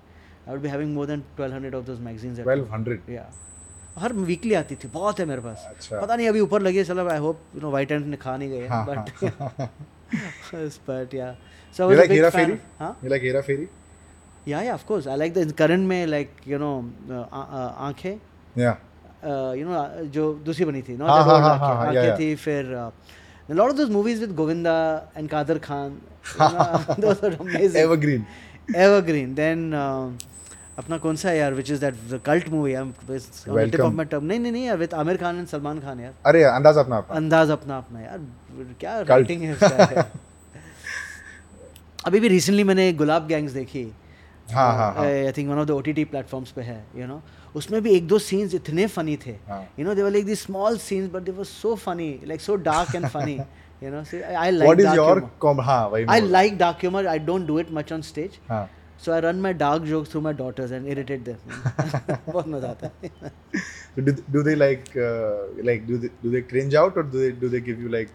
I would be having more than 1200 of those magazines. at home. 1200. या हर weekly आती थी बहुत है मेरे पास अच्छा। पता नहीं अभी ऊपर लगे चलो I hope you know white and ने खा नहीं गए हाँ, but but yeah so You like Hera Fairy? हाँ You like Hera या या of course I like the current में लाइक यू नो आँखें Yeah. यू नो जो दूसरी बनी थी हाँ, हाँ, हाँ, हाँ, yeah, आँखें yeah. थी फिर a lot of those movies with Govinda and Kader Khan you know, those are amazing Evergreen. Evergreen. Then uh, अपना कौन सा यार which is that the cult movie I'm it's on the tip of Welcome. my tongue नहीं नहीं नहीं यार with Aamir Khan and Salman Khan यार अरे अंदाज अपना अपना अंदाज अपना अपना यार क्या. राइटिंग है उसका अभी भी रिसेंटली मैंने गुलाब गैंग्स देखी हाँ हाँ हाँ I think one of the OTT उसमें भी एक दो सीन्स इतने फनी थे। You know they were like the small scenes but they were so funny like so dark and funny you know I like what is your com हाँ भाई I like dark humour I don't do it much on stage so I run my dark jokes through my daughters and irritate them बहुत मज़ा आता है। Do they like like do they do they cringe out और do they do they give you like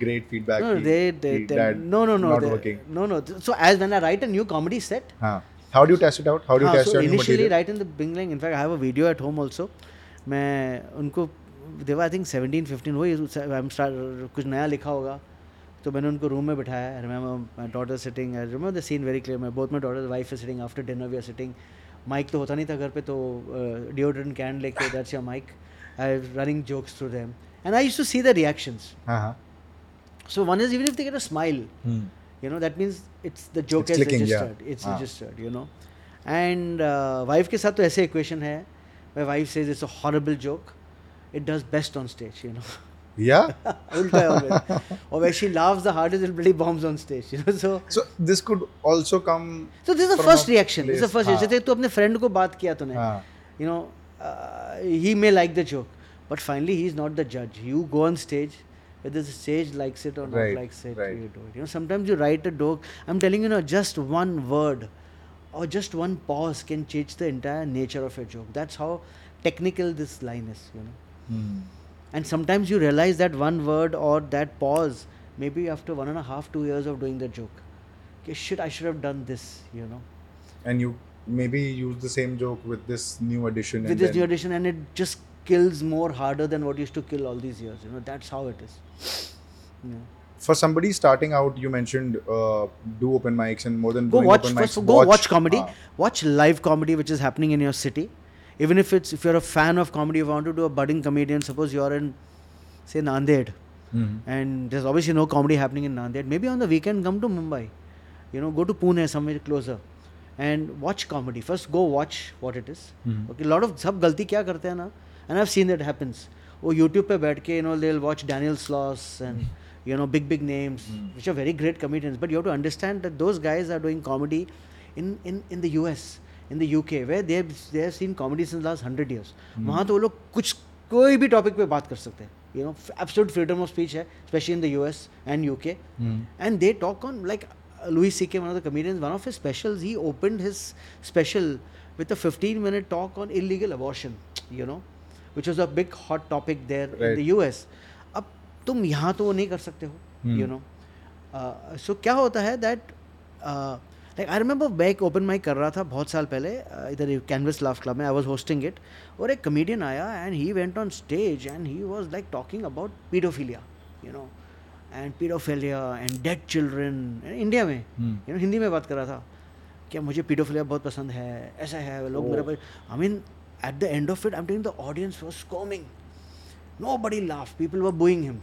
great feedback? No, they, they, they, no no no no no no so as when i write. How do you test it out? How do you हाँ, test so your new initially material? right in the beginning, in fact, I have a video at home also. मैं उनको were I think 17, 15 वही I'm start कुछ नया लिखा होगा। तो मैंने उनको रूम में बिठाया I remember my daughter sitting I remember the scene very clear my both my daughter wife is sitting after dinner we are sitting mic तो होता नहीं था घर पे तो डिओड्रेंट कैन लेके that's your mic I running jokes through them and I use to see the reactions so one is even if they get a smile. you know that means it's the joke It's is clicking, yeah. registered it's Ah. registered you know and uh, wife के साथ तो ऐसे equation है where wife says it's a horrible joke it does best on stage you know yeah उल्टा है always or where she laughs the hardest it really bombs on stage you know so so this could also come so this is the from first a reaction this is the place- first reaction हाँ. जैसे तू अपने friend को बात किया तूने हाँ you know uh, he may like the joke but finally he's not the judge you go on stage whether the stage likes it or not likes it right. you do it you know sometimes you write a joke i'm telling you know, just one word or just one pause can change the entire nature of a joke that's how technical this line is you know Hmm. and sometimes you realize that one word or that pause maybe after one and a half two years of doing the joke okay shit i should have done this you know and you maybe use the same joke with this new addition with and this new edition and it just kills more harder than what used to kill all these years you know that's how it is yeah. for somebody starting out you mentioned uh, do open mics and more than go doing watch open first mics, go watch comedy हाँ. watch live comedy which is happening in your city even if it's if you're a fan of comedy you want to do a budding comedian suppose you're in say Nanded Mhm. and there's obviously no comedy happening in Nanded maybe on the weekend come to Mumbai you know go to Pune somewhere closer and watch comedy first go watch what it is Mhm. okay a lot of सब गलती क्या करते हैं ना and I've seen that happens वो YouTube पे बैठ के you know they'll watch Daniel Sloss and you know big big names Mm. which are very great comedians but you have to understand that those guys are doing comedy in in in the US in the UK where they have they have seen comedy since last 100 years वहाँ तो वो लोग कुछ कोई भी topic पे बात कर सकते हैं you know absolute freedom of speech है especially in the US and UK Mhm. and they talk on like uh, Louis C.K. one of the comedians one of his specials he opened his special with a 15 minute talk on illegal abortion you know Which was a big hot topic there in Right. the US अब तुम यहाँ तो वो नहीं कर सकते हो you know so क्या होता है दैट लाइक आई रिमेंबर मैं एक ओपन माइक कर रहा था बहुत साल पहले uh, इधर कैनवस लाफ क्लब में आई वॉज़ होस्टिंग इट और एक कमेडियन आया and he went on stage and he was like talking about paedophilia you know and paedophilia and dead children India में Hmm. यू नो हिंदी में बात कर रहा था क्या मुझे पीडोफिलिया बहुत पसंद है ऐसा है लोग मेरे. पर I mean At the end of it I am telling the audience was squirming nobody laughed people were booing him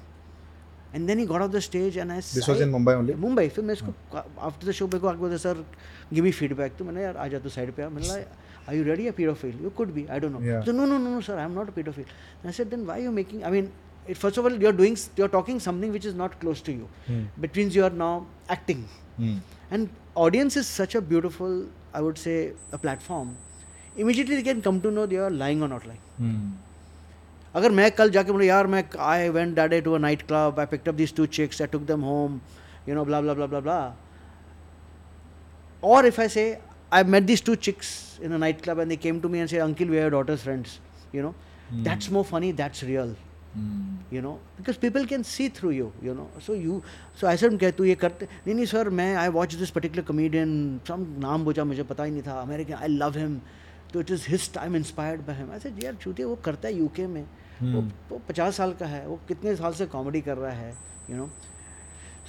and then he got off the stage and I this was in mumbai only Mumbai फिर मैं इसको after the show मेरे को आके बोलते sir give me feedback तो मैंने यार आ जा तू साइड पे आ मैंने बोला are you ready a pedophile you could be i don't know Yeah. so no no no no sir i'm not a pedophile and i said then why are you making i mean it, first of all you're doing s- you're talking something which is not close to you Hmm. which means you are now acting Hmm. and audience is such a beautiful I would say, a platform, immediately can come to know they are lying और not lying अगर मैं कल जाके बोलूँ यार मैं I went daddy to a night club I pick up this two chicks I took them home you know blah blah blah blah blah और if I say I met this two chicks in a night club and they came to me and say uncle we are daughter's friends you know that's more funny that's real you know because people can see through you you know so you so ऐसे कह तू ये करते नहीं नहीं sir मैं I watch this particular comedian some नाम बोझा मुझे पता ही नहीं था अमेरिकन आई लव हिम तो it is his time inspired by him ऐसे यार चूते वो करता है यूके में वो वो पचास साल का है वो कितने साल से कॉमेडी कर रहा है you know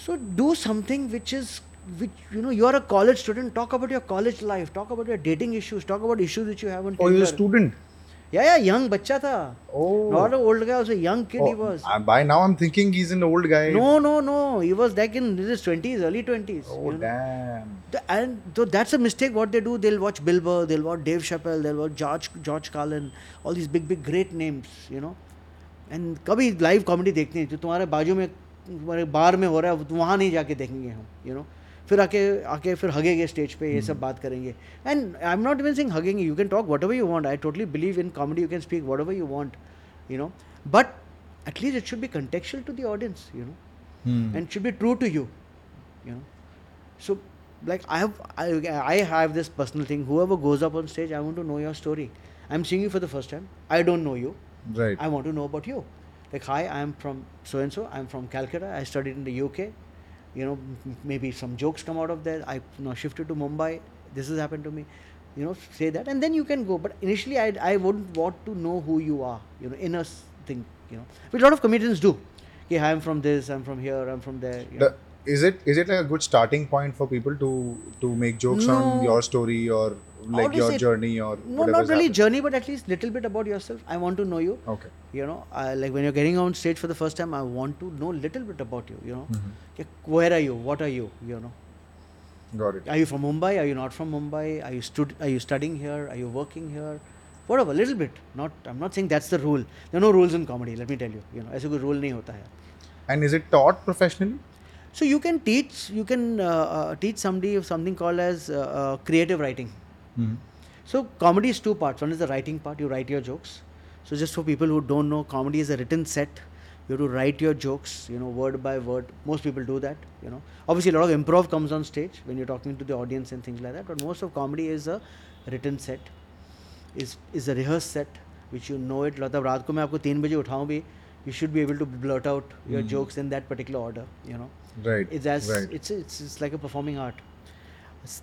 so do something which is which you know you're a college student talk about your college life talk about your dating issues talk about issues which you have on or Oh, he's a student. Yeah yeah young बच्चा था Oh. not an old guy was a young kid oh, he Oh, was uh, by now, I'm thinking he's an old guy. no no no he was like in his 20s early 20s Oh, you know. damn. The- and so that's a mistake what they do they'll watch Bill Burr they'll watch Dave Chappelle they'll watch George George Carlin all these big big great names you know and कभी live comedy देखनी है जो तुम्हारे बाजू में तुम्हारे बार में हो रहा है तो वहाँ नहीं जाके देखेंगे हम यू नो फिर आके आके फिर हगेंगे स्टेज पे ये सब हम्म। बात करेंगे। And I am not even saying हगेंगे you can talk whatever you want I totally believe in comedy you can speak whatever you want you know but at least it should be contextual to the audience you know and should be true to you you know so like I I have this personal thing हुआ goes up on stage I want to know your story I am seeing you for the first time I don't know you I want to know about you like hi I am from so and so I am from Calcutta I study in the U K you know maybe some jokes come out of there. I you know shifted to mumbai. This has happened to me. You know say that and then you can go. But initially i i wouldn't want to know who you are you know inner thing you know which a lot of comedians do. Okay i'm from this i'm from here i'm from there. The, is it is it like a good starting point for people to to make jokes on your story or like How to your say- journey or no whatever's not really happened? journey but at least little bit about yourself i want to know you Okay. you know I, like when you're getting on stage for the first time i want to know little bit about you you know Mhm. Like, where are you what are you you know Got it. are you from mumbai are you not from mumbai are you stud- are you studying here are you working here whatever little bit not i'm not saying that's the rule there are no rules in comedy let me tell you you know ऐसे कोई rule नहीं होता है And is it taught professionally? so you can teach you can uh, uh, teach somebody of something called as uh, uh, creative writing Mm-hmm. So comedy is two parts. One is the writing part. You write your jokes. So just for people who don't know, comedy is a written set. You have to write your jokes, you know, word by word. Most people do that, you know. Obviously, a lot of improv comes on stage when you're talking to the audience and things like that. But most of comedy is a written set. Is is a rehearsed set, which you know it. मतलब रात को मैं आपको तीन बजे उठाऊं भी, you should be able to blurt out your Hmm. jokes in that particular order, you know. Right. It's as right. it's, it's it's like a performing art.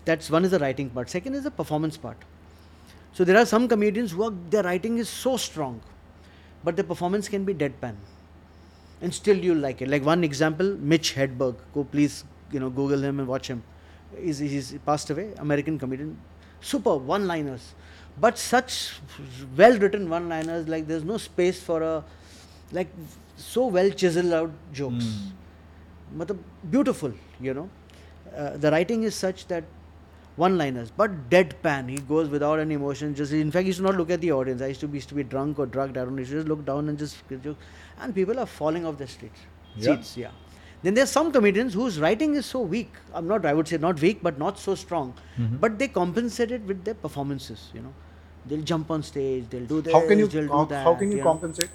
that's one is the writing part. Second is the performance part. So there are some comedians who are, their writing is so strong, but the performance can be deadpan, and still you like it. Like one example, Mitch Hedberg. Go please, you know, Google him and watch him. He's, he's passed away. American comedian, super one-liners, but such well-written one-liners. Like there's no space for a, like so well chiseled out jokes. Hmm. matlab beautiful you know uh, the writing is such that one liners but deadpan he goes without any emotion just in fact he used to not look at the audience i used to be used to be drunk or drugged i don't know he just look down and just joke and people are falling off the streets Yeah. seats yeah then there's some comedians whose writing is so weak i'm not i would say not weak but not so strong Mhm. but they compensate it with their performances you know they'll jump on stage they'll do this how can you how, do that how can you know. compensate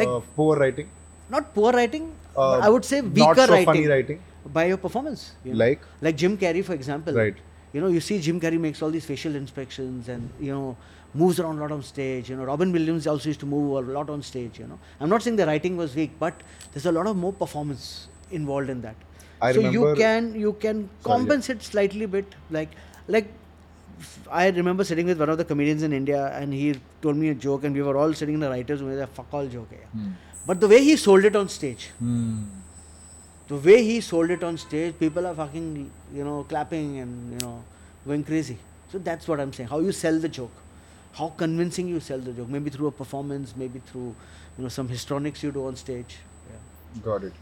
Like- uh, poor writing? not poor writing Uh, i would say weaker so writing funny writing. By your performance. you know. Like like Jim Carrey, for example. Right. You know, you see Jim Carrey makes all these facial inspections and you know moves around a lot on stage. You know, Robin Williams also used to move a lot on stage. You know, I'm not saying the writing was weak, but there's a lot of more performance involved in that. I so you can you can Sorry, yeah. compensate slightly bit like like I remember sitting with one of the comedians in India and he told me a joke and we were all sitting in the writers room with a fuck all joke. hai. Hmm. But the way he sold it on stage, hmm. The way he sold it on stage, people are fucking, you know, clapping and, you know, going crazy. So that's what I'm saying. How you sell the joke. How convincing you sell the joke. Maybe through a performance, maybe through, you know, some histrionics you do on stage. Yeah. Got it.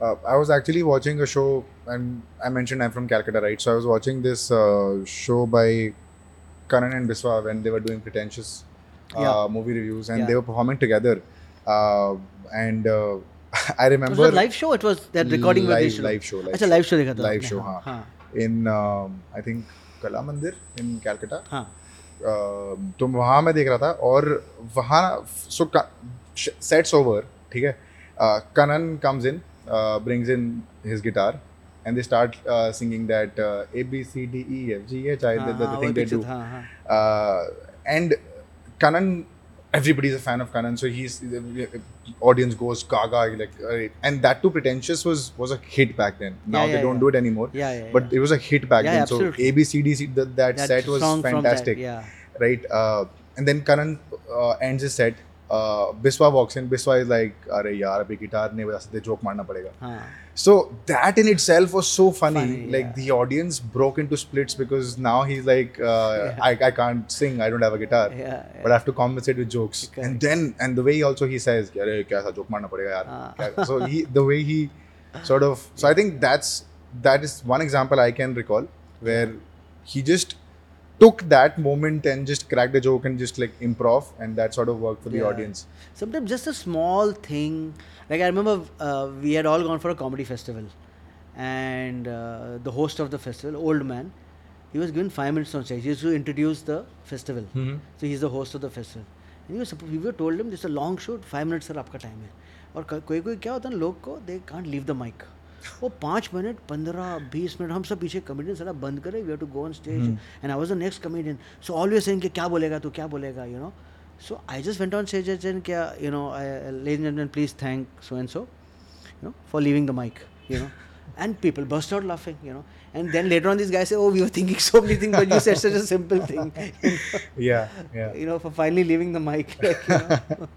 Uh, I was actually watching a show, and I mentioned I'm from Calcutta, right? So I was watching this uh, show by Karan and Biswa when they were doing pretentious uh, Yeah. movie reviews, and Yeah. they were performing together. Uh, and uh, show? It was that recording where live, show. live show, live अच्छा live show देखा था live आपने, show, हाँ, हाँ. हाँ. in um, I think कला मंदिर इन कैलकाटा हाँ तो वहाँ मैं देख रहा था और वहाँ सो सेट्स ओवर ठीक है Kanan comes in brings in his guitar and they start uh, singing that uh, A B C D E F G H I the, the, the हाँ, thing they do हाँ, हाँ. uh, and Kanan everybody's a fan of Kanan so he's the audience goes gaga like uh, and that too pretentious was was a hit back then now Yeah, they yeah, don't yeah. do it anymore Yeah, yeah, but it was a hit back Yeah, then so absolutely. A B C D C that, that, That set was song from that, fantastic yeah. right uh, and then Kanan uh, ends his set uh, Biswa walks in Biswa is like अरे यार अभी guitar नहीं बजा सकते joke मारना पड़ेगा हाँ so that in itself was so funny. funny like yeah. the audience broke into splits because now he's like, uh, yeah. I, I can't sing, I don't have a guitar, yeah, but I have to compensate with jokes. And then and the way also he says, kaisa joke padega yaar. Ah. so he the way he sort of so I think that's that is one example I can recall where he just took that moment and just cracked a joke and just like improv and that sort of worked for the Yeah. audience. Sometimes just a small thing. Like I remember uh, we had all gone for a comedy festival, and uh, the host of the festival, old man, he was given five minutes on stage. He used to introduce the festival. Mhm. So he's the host of the festival. And he was supposed, we were told him this is a long shoot, five minutes sir आपका time है और क- कोई कोई क्या होता है ना लोग को they can't leave the mic वो पाँच मिनट पंद्रह बीस मिनट हम सब पीछे कमेडियन सारा बंद करें we have to go on stage and I was the next comedian so always saying कि क्या बोलेगा तो क्या बोलेगा you know so I just went on stage and क्या you know ladies and please thank so and so you know for leaving the mic you know and people burst out laughing you know. And then later on, these guys say, "Oh, we were thinking so many things, but you said such a simple thing." You know, Yeah, yeah. you know for finally leaving the mic. Like, you know.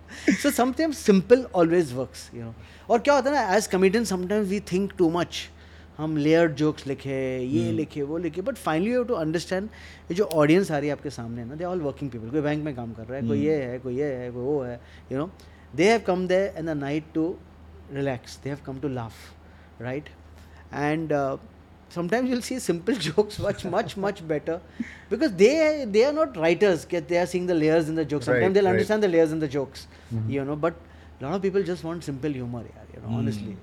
so sometimes simple always works, you know. और क्या होता है ना as comedian sometimes we think too much हम layered jokes लिखे ये लिखे वो लिखे but finally you to understand ये जो ऑडियंस आ रही है आपके सामने ना दे ऑल वर्किंग पीपल कोई बैंक में काम कर रहा है कोई ये है कोई ये है कोई वो है you know they have come they in the night to relax they have come to laugh right and uh, sometimes you'll see simple jokes much much much better because they they are not writers get they are seeing the layers in the jokes sometimes Right, they'll right. understand the layers in the jokes you know but a lot of people just want simple humor yeah, you know honestly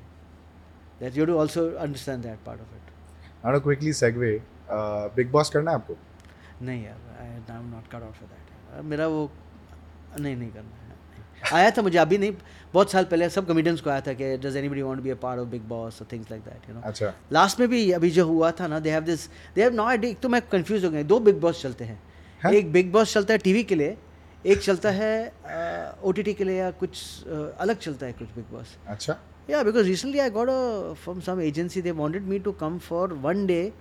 that you have to also understand that part of it I want to quickly segue. Uh, Big Boss करना है आपको? नहीं यार I am not cut out for that मेरा वो नहीं नहीं करना है नहीं। आया था मुझे अभी नहीं बहुत साल पहले सब कमेडियंस को आया था कि does anybody want be a part of Bigg Boss और things like that you know अच्छा. लास्ट में भी अभी जो हुआ था ना they have this they have no idea एक तो मैं कंफ्यूज हो गया दो बिग बॉस चलते हैं हाँ? एक बिग बॉस चलता है टीवी के लिए एक चलता है ओ uh, के लिए या कुछ uh, अलग चलता है कुछ बिग बॉस अच्छा. Yeah, because recently I got a from some agency. They wanted me to come for one day.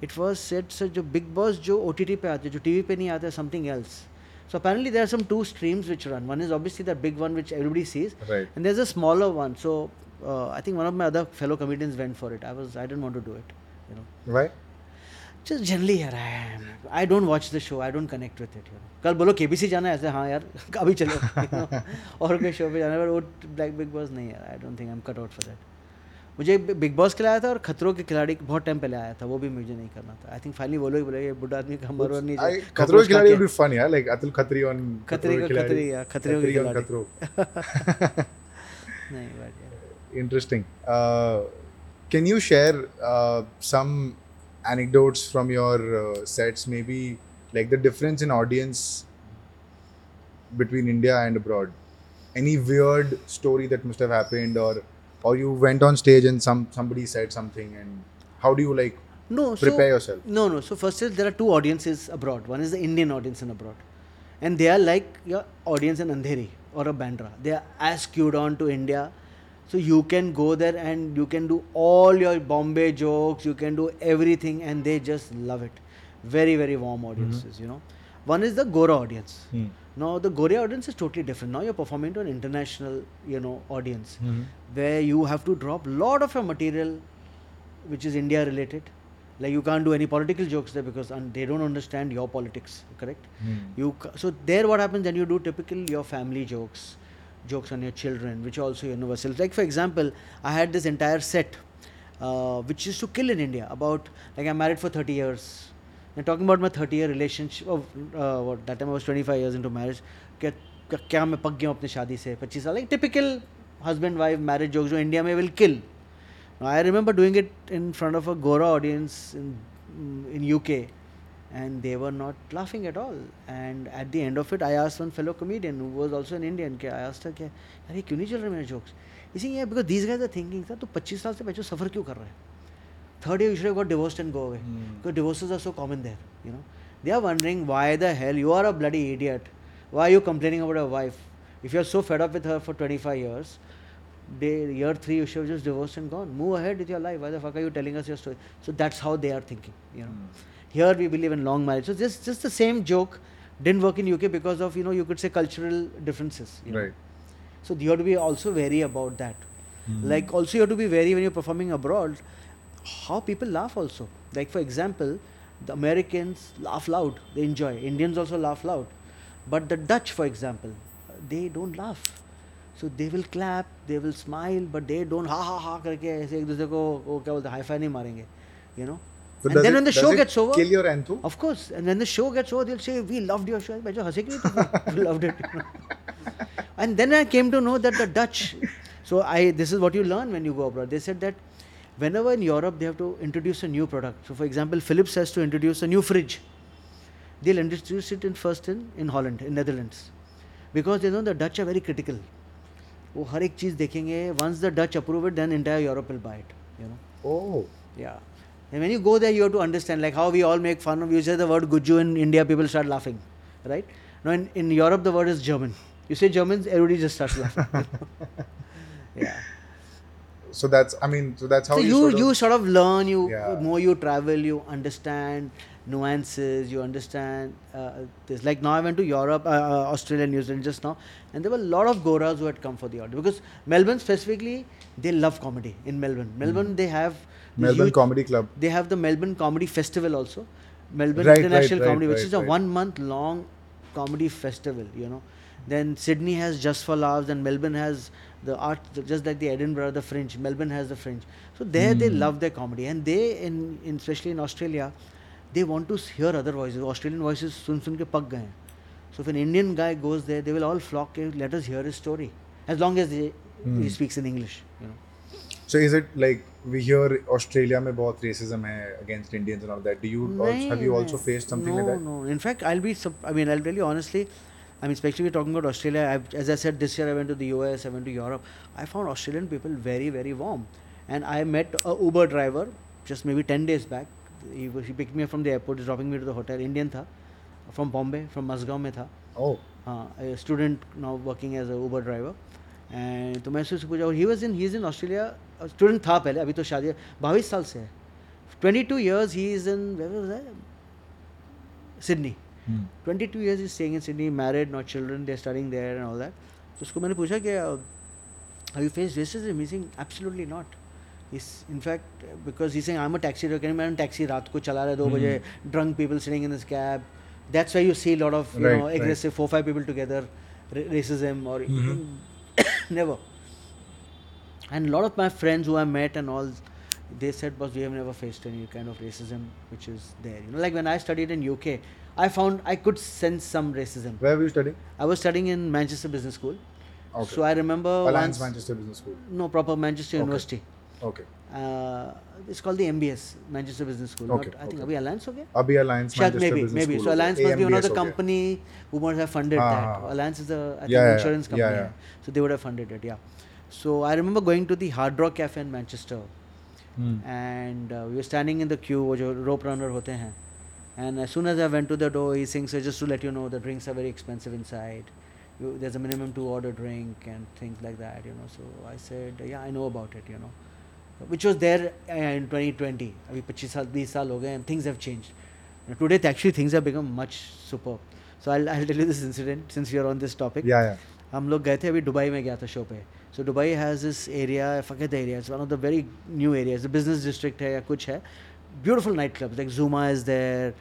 It was said sir, जो Big Boss जो OTT पे आते हैं, जो TV पे नहीं आते, something else. So apparently there are some two streams which run. One is obviously the big one which everybody sees, Right. and there's a smaller one. So uh, I think one of my other fellow comedians went for it. I was I didn't want to do it. You know, Why? just generally यार I I don't watch the show. I don't connect with it. You know. कल बोलो KBC जाना है ऐसे हाँ यार अभी चलो you know. और कोई शो पे जाना है पर वो ब्लैक बिग बॉस नहीं यार don't think I am cut out for that मुझे बिग बॉस खिलाया था और खतरों के खिलाड़ी बहुत टाइम पहले आया था वो भी मुझे नहीं करना था। आई थिंक फाइनली वो लोग बोले बुढ़ा आदमी का मरो नहीं जाए खतरों के खिलाड़ी भी फन यार लाइक अतुल खत्री ऑन खतरी का खतरी या खतरों के खिलाड़ी। हाँ, नहीं बात interesting can you share some anecdotes from your sets maybe like the difference in audience between India and abroad any weird story that must have happened और or you went on stage and some somebody said something, and how do you like No, so, prepare yourself? No, no. So first is there are two audiences abroad. One is the Indian audience in abroad, and they are like your audience in Andheri or a Bandra. They are as queued on to India, so you can go there and you can do all your Bombay jokes. You can do everything, and they just love it. Very very warm audiences. You know, one is the Gora audience. Hmm. Now the Gorea audience is totally different. Now you're performing to an international, you know, audience where you have to drop lot of your material which is India related. Like you can't do any political jokes there because un- they don't understand your politics, correct? Hmm. You ca- so there what happens then you do typical your family jokes, jokes on your children, which are also universal. Like for example, I had this entire set uh, which used to kill in India about like I'm married for 30 years. मैं talking about my thirty year relationship that time was twenty five years into marriage क्या मैं पक गया हूँ अपनी शादी से पच्चीस साल? एक टिपिकल हस्बैंड वाइफ मैरिज जो जो इंडिया में will kill I remember doing it in front of a गोरा audience in in U K and they were not laughing at all and at the end of it I asked one fellow comedian was also in Indian K I asked क्या अरे, क्यों नहीं चल रहे मेरे jokes इसी because this guys the thinking था तो पच्चीस साल से बच्चों सफ़र क्यों कर रहे हैं? Third year, you should have got divorced and go away. Hmm. Because divorces are so common there, you know. They are wondering why the hell you are a bloody idiot. Why are you complaining about your wife? If you're so fed up with her for 25 years, day, year three, you should have just divorced and gone. Move ahead with your life. Why the fuck are you telling us your story? So that's how they are thinking, you know. Here we believe in long marriage. So just just the same joke didn't work in UK because of you know you could say cultural differences. You know? Right. So you have to be also wary about that. Hmm. Like also you have to be wary when you're performing abroad, how people laugh also. Like for example, the Americans laugh loud, they enjoy. Indians also laugh loud. But the Dutch, for example, they don't laugh. So they will clap, they will smile, but they don't ha ha ha करके ऐसे एक दूसरे को वो क्या बोलते हैं हाई नहीं मारेंगे, you know. So and does then it- when the does show it gets over, kill your anthu? of course, and when the show gets over, they'll say, "We loved your show." भाई जो हंसे क्यों तुम? We loved it. and then I came to know that the Dutch. So I this is what you learn when you go abroad. They said that whenever in Europe they have to introduce a new product. So for example, Philips has to introduce a new fridge. They'll introduce it in first in in Holland, in Netherlands, because they know the Dutch are very critical. वो हर एक चीज़ देखेंगे once the Dutch approve it then entire Europe will buy it you know Oh. yeah. And when you go there, you have to understand, like how we all make fun of. You say the word "guju" in India, people start laughing, right? Now in, in Europe, the word is German. You say Germans, everybody just starts laughing. yeah. So that's I mean so that's how so you, you sort of, you sort of learn. You Yeah. more you travel, you understand nuances. You understand uh, this. Like now, I went to Europe, uh, uh, Australia, New Zealand just now, and there were a lot of goras who had come for the audition because Melbourne specifically, they love comedy in Melbourne. Melbourne, they have Hmm. Melbourne huge- Comedy Club. they have the Melbourne Comedy Festival also. Melbourne Right, International right, Comedy, which right, is a one month long comedy festival, you know. Then Sydney has Just for Laughs, and Melbourne has the art, just like the Edinburgh, the Fringe. Melbourne has the Fringe. So there they Hmm. love their comedy, and they, in, in especially in Australia, they want to hear other voices. Australian voices सुन सुन के पक गए हैं. So if an Indian guy goes there, they will all flock. "Hey, Let us hear his story, as long as they, Hmm. he speaks in English, you know. So is it like we hear Australia में बहुत racism है against Indians and all that? Do you also, have you also नहीं, faced something no, like that? No, In fact, I'll be. sup- I mean, I'll tell you honestly. I mean, especially we're talking about Australia. I've, as I said, this year I went to the US. I went to Europe. I found Australian people very, very warm. And I met a Uber driver just maybe ten days back. He, was- he picked me up from the airport. He's dropping me to the hotel. Indian था, from Bombay, from Mazgaon में था. Oh. हाँ a student now working as a Uber driver. And तो मैं उससे पूछा और he was in he is in Australia student था पहले अभी तो शादी बाईस साल से है twenty two years he is in Sydney Hmm. 22 years he's staying in Sydney, married, no children, they're studying there and all that. तो उसको मैंने पूछा कि have you faced racism? He's saying absolutely not. He's in fact because he's saying I'm a taxi driver. Can you imagine taxi रात को चला रहा है दो Hmm. बजे drunk people sitting in his cab. That's why you see a lot of you Right, know right. aggressive four five people together, ra- racism or Mhm. never. And a lot of my friends who I met and all, they said, "Boss, we have never faced any kind of racism which is there." You know, like when I studied in UK, I found I could sense some racism. Where were you studying? I was studying in Manchester Business School. Okay. So I remember Alliance once, Manchester Business School. No, proper Manchester okay. University. Okay. Uh, it's called the MBS, Manchester Business School. Okay. Not, I think okay. Abhi Alliance okay? Abhi Alliance, Manchester maybe, Business maybe. School. So Alliance must AMBS, be another company who must have funded ah. that. Alliance is an yeah, yeah, insurance company. Yeah, so they would have funded it, yeah. So I remember going to the Hard Rock Cafe in Manchester. Hmm. And uh, we were standing in the queue, wo jo rope runner hote hain. And as soon as I went to the door, he saying, "So just to let you know, the drinks are very expensive inside. You, there's a minimum to order drink and things like that, you know." So I said, "Yeah, I know about it, you know." Which was there uh, in 2020. अभी 25 साल 20 साल हो गए and things have changed. Now, today actually things have become much superb. So I'll, I'll tell you this incident since we are on this topic. Yeah, yeah. हम लोग गए थे अभी दुबई में गया था शो पे so Dubai has this area फकेत area it's one of the very new areas business district है या कुछ है Beautiful night clubs like Zuma is there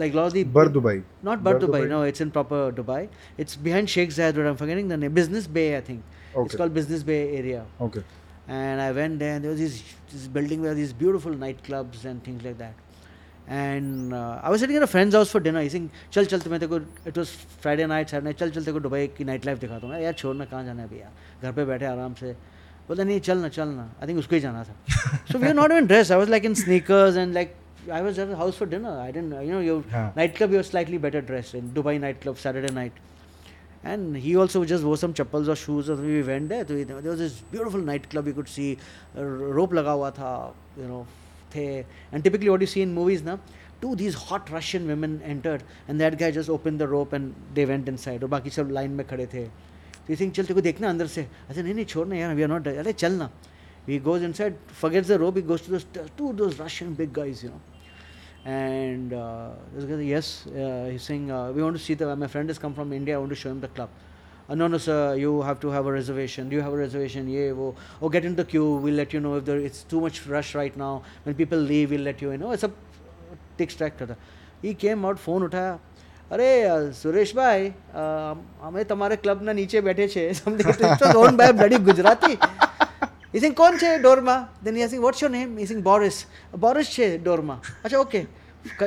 like lot of the Bur Dubai. not Bur Bur Dubai, Dubai? no it's in proper Dubai it's behind Sheikh Zayed Road I'm forgetting the name Business Bay I think it's Okay. called Business Bay area Okay. and I went there and there was this, this building where these beautiful nightclubs and things like that. And uh, I was sitting at a friend's house for dinner. He's saying, चल चल तुम्हें तेरे को it was Friday night, Saturday night, चल चल तेरे को Dubai की नाइट लाइफ दिखाता हूँ मैं, यार छोड़ना कहाँ जाना है भैया घर पे बैठे आराम से बोला नहीं चलना चलना। आई थिंक उसको ही जाना था. So we are not even dress I was like in sneakers and like I was house for dinner I didn't you know you night club you are slightly better dress in Dubai night club Saturday night and he also just वो some chappals और shoes और we went है तो there was is beautiful night club you could see rope लगा हुआ था you know थे and typically what you see in movies ना two these hot Russian women enter and that guy just open the rope and they went inside और बाकी सब line में खड़े थे तो सिंह चल को देखना अंदर से. अच्छा नहीं नहीं, छोड़ना यार वी आर नॉट अरे चलना we goes inside forget the rope he goes to to those Russian big guys you know and yes Singh we want see the my friend is come from India I want to show him the club no no sir you have to have a reservation you have a reservation ये वो ओ get in the queue we let you know if there it's too much rush right now when people leave we let you know सब टिक्स ट्रैक्ट होता है ये came out phone उठाया અરે સુરેશભાઈ અમે તમારા ક્લબના નીચે બેઠે છે. સમથિંગ ગુજરાતી ઈ સિંગ કોણ છે ડોરમાં then he what what's your name he saying Boris Boris છે ડોરમાં અચ્છા okay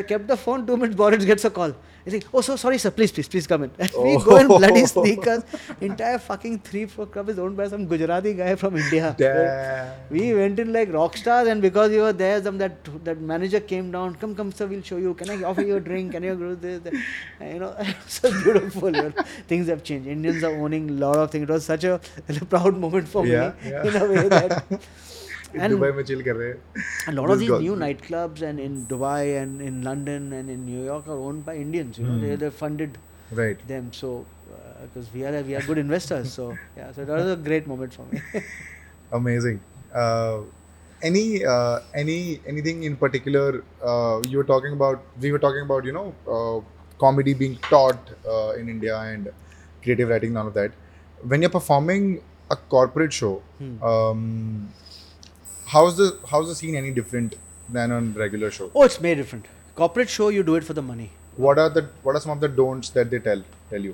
keep the phone two minute Boris gets a call he's saying oh so sorry sir. Please please please come in. We go in bloody oh. sneakers. Entire fucking three floor club is owned by some gujarati guy from india. Damn. we went in like rock stars and because we were there some that that manager came down come come sir we'll show you. Can i offer you a drink? Can you do this, this? And, you know so beautiful you know. things have changed. Indians are owning a lot of things. It was such a, proud moment for Yeah, me yeah. in a way that and Dubai में chill कर रहे हैं. a lot of This these got- new nightclubs and in dubai and in london and in new york are owned by indians you know they, Hmm. they funded Right. them so because we are we are good investors so yeah so that was a great moment for me Amazing. Uh, any uh, any anything in particular uh, you were talking about? We were talking about you know uh, comedy being taught uh, in India and creative writing, none of that. When you're performing a corporate show, Hmm. um, how's the how's the scene any different than on regular show? oh it's very different corporate show you do it for the money What are the what are some of the don'ts that they tell tell you?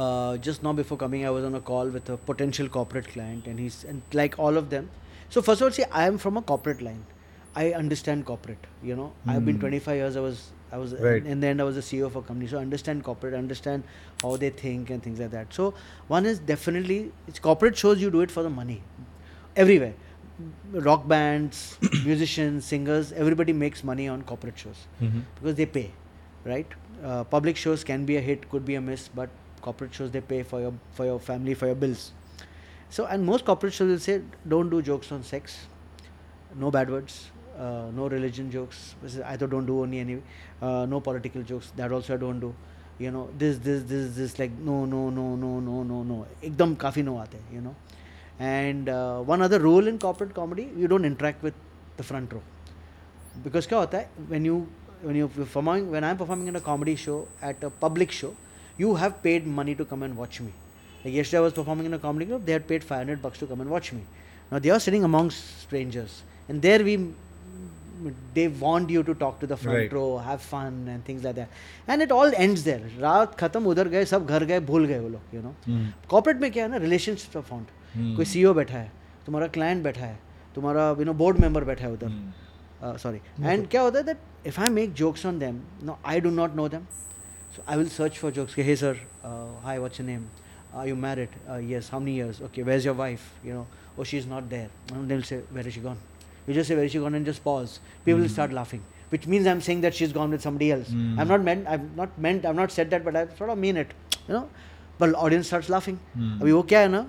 uh, just now before coming, I was on a call with a potential corporate client, and he's and like all of them. So first of all, see, I am from a corporate line. I understand corporate. You know, I've been Hmm. 25 years. I was I was Right. in the end I was a CEO of a company, so I understand corporate. I understand how they think and things like that. So one is definitely it's corporate shows. You do it for the money, everywhere Rock bands, musicians, singers, everybody makes money on corporate shows because they pay, right? Uh, public shows can be a hit, could be a miss, but corporate shows they pay for your for your family for your bills. So and most corporate shows will say don't do jokes on sex, no bad words, uh, no religion jokes. This is- I thought don't do only any, uh, no political jokes. That also I don't do. You know this this this this like no no no no no no no. एकदम काफी no आते हैं, you know. And uh, one other rule in corporate comedy, you don't interact with the front row. because क्या होता है when you when you performing when I'm performing in a comedy show at a public show you have paid money to come and watch me like yesterday I was performing in a comedy club they had paid 500 bucks to come and watch me now they are sitting amongst strangers and there we they want you to talk to the front Right. row have fun and things like that and it all ends there रात खत्म उधर गए सब घर गए भूल गए वो लोग you know कॉर्पोरेट में क्या है ना रिलेशनशिप ऑफ फाउंड Hmm. हम्म। कोई सीईओ बैठा है तुम्हारा क्लाइंट बैठा है तुम्हारा यू नो बोर्ड मेंबर बैठा है उधर। हम्म। सॉरी एंड तो- क्या होता है that if I make jokes on them no I do not know them so I will search for jokes hey sir hi what's name I you married yes how many years okay where is your wife you know oh she is not there say where she gone you just say where she gone and just pause people start laughing which means I am saying that she is gone with someone else I am not meant I am not meant I am not said that but I थोड़ा mean it you know but audience start laughing अभी वो क्या है ना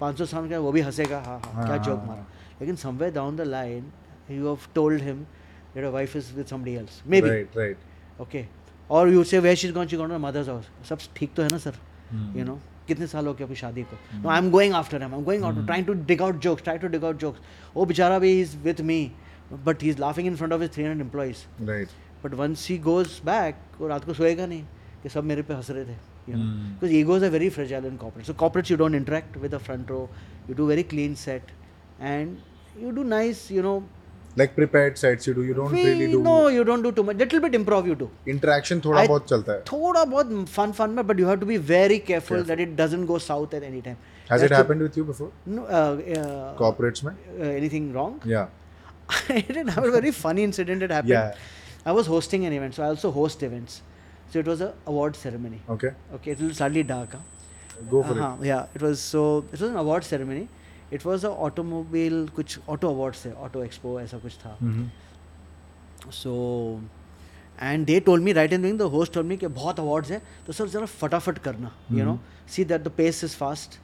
पाँच सौ साल का वो भी हंसेगा हाँ हाँ क्या जोक हाँ, मारा। लेकिन somewhere down the line you have told him that a wife is with somebody else maybe Right, right. Okay और you say where she is going she to mother's house सब ठीक तो है ना सर. यू नो कितने साल हो गए अपनी शादी को? No I am going after him I am going out trying to dig out jokes try to dig out jokes वो बेचारा भी is with me but he is laughing in front of his 300 employees Right. But once he goes back वो रात को सोएगा नहीं कि सब मेरे पे हंस रहे थे। you know. Hmm. Because mm. egos are very fragile in corporate. So corporates you don't interact with the front row. You do very clean set. And you do nice you know. Like prepared sets you do. You don't we, really do no you don't do too much. Little bit improv you do. Interaction thoda I, bahut chalta hai. thoda bahut fun fun but you have to be very careful yes. that it doesn't go south at any time. Has That's it happened with you before? No uh, uh, corporates mein uh, anything wrong? Yeah. I didn't have a very funny incident that happened. Yeah. i was hosting an event so i also host events. So it was a award ceremony Okay. okay it was slightly dark huh? Go for हाँ, yeah, it was so it was an award ceremony. It was a automobile कुछ auto awards थे, auto expo ऐसा कुछ था. it. Mhm. so and they told me right in the beginning the host told me कि बहुत awards है तो sir जरा फटाफट करना you know see that the pace is fast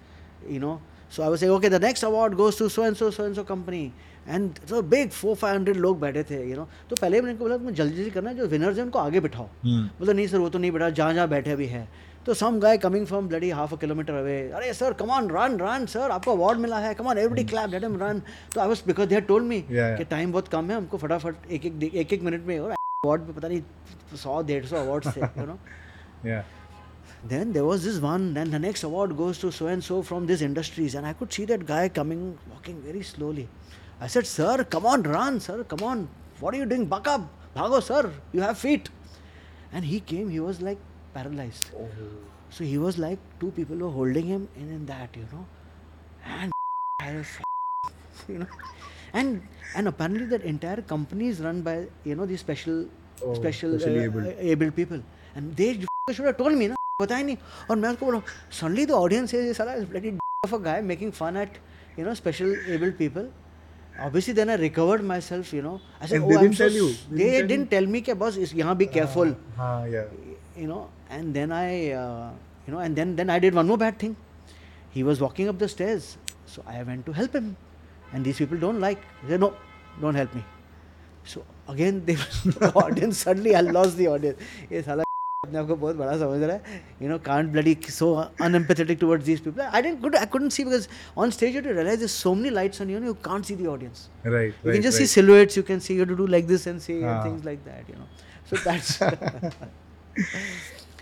you know so I was saying okay the next award goes to so and so so and so and so big four five hundred लोग बैठे थे you know. तो पहले मैंने बोला तुम जल्दी जल्दी करना जो विनर्स हैं उनको आगे बिठाओ. Hmm. बोला नहीं सर वो तो नहीं बैठा जहाँ जहाँ बैठे भी है. तो some guy coming from bloody half a kilometre away अरे sir come on run run sir आपको अवार्ड मिला है come on everybody clap let him run तो I was because they had told me. कि टाइम बहुत कम है हमको फटाफट एक एक एक एक मिनट में और अवार्ड पे पता नहीं सौ डेढ़ सौ अवार्ड्स थे you know then there was this one then the next award goes to so and so from these industries and i could see that guy coming walking very slowly. i said sir come on run sir come on what are you doing buck up bhago sir you have feet and he came he was like paralyzed so he was like two people were holding him in, in that you know and I was, you know and and apparently that entire company is run by you know these special Oh, special specially uh, abled. uh, abled people and they should have told me ना बताया नहीं और मैं उसको बोला suddenly the audience is साला is bloody of a guy making fun at you know special abled people obviously then I recovered myself, you know. I said, and oh, they I'm didn't so you. They, they didn't, didn't tell, me, ke, boss, is yahan be careful. Uh, uh, yeah. You know, and then I, uh, you know, and then then I did one more bad thing. He was walking up the stairs, so I went to help him, and these people don't like. They said, no, don't help me. So again, they, the audience suddenly I lost the audience. अपने आप बहुत बड़ा समझ रहा है। You know can't bloody so unempathetic towards this people I didn't good I couldn't see because on stage you to realise there so many lights on you and you can't see the audience right you can just see silhouettes you can see you do like this and say things like that you know so that's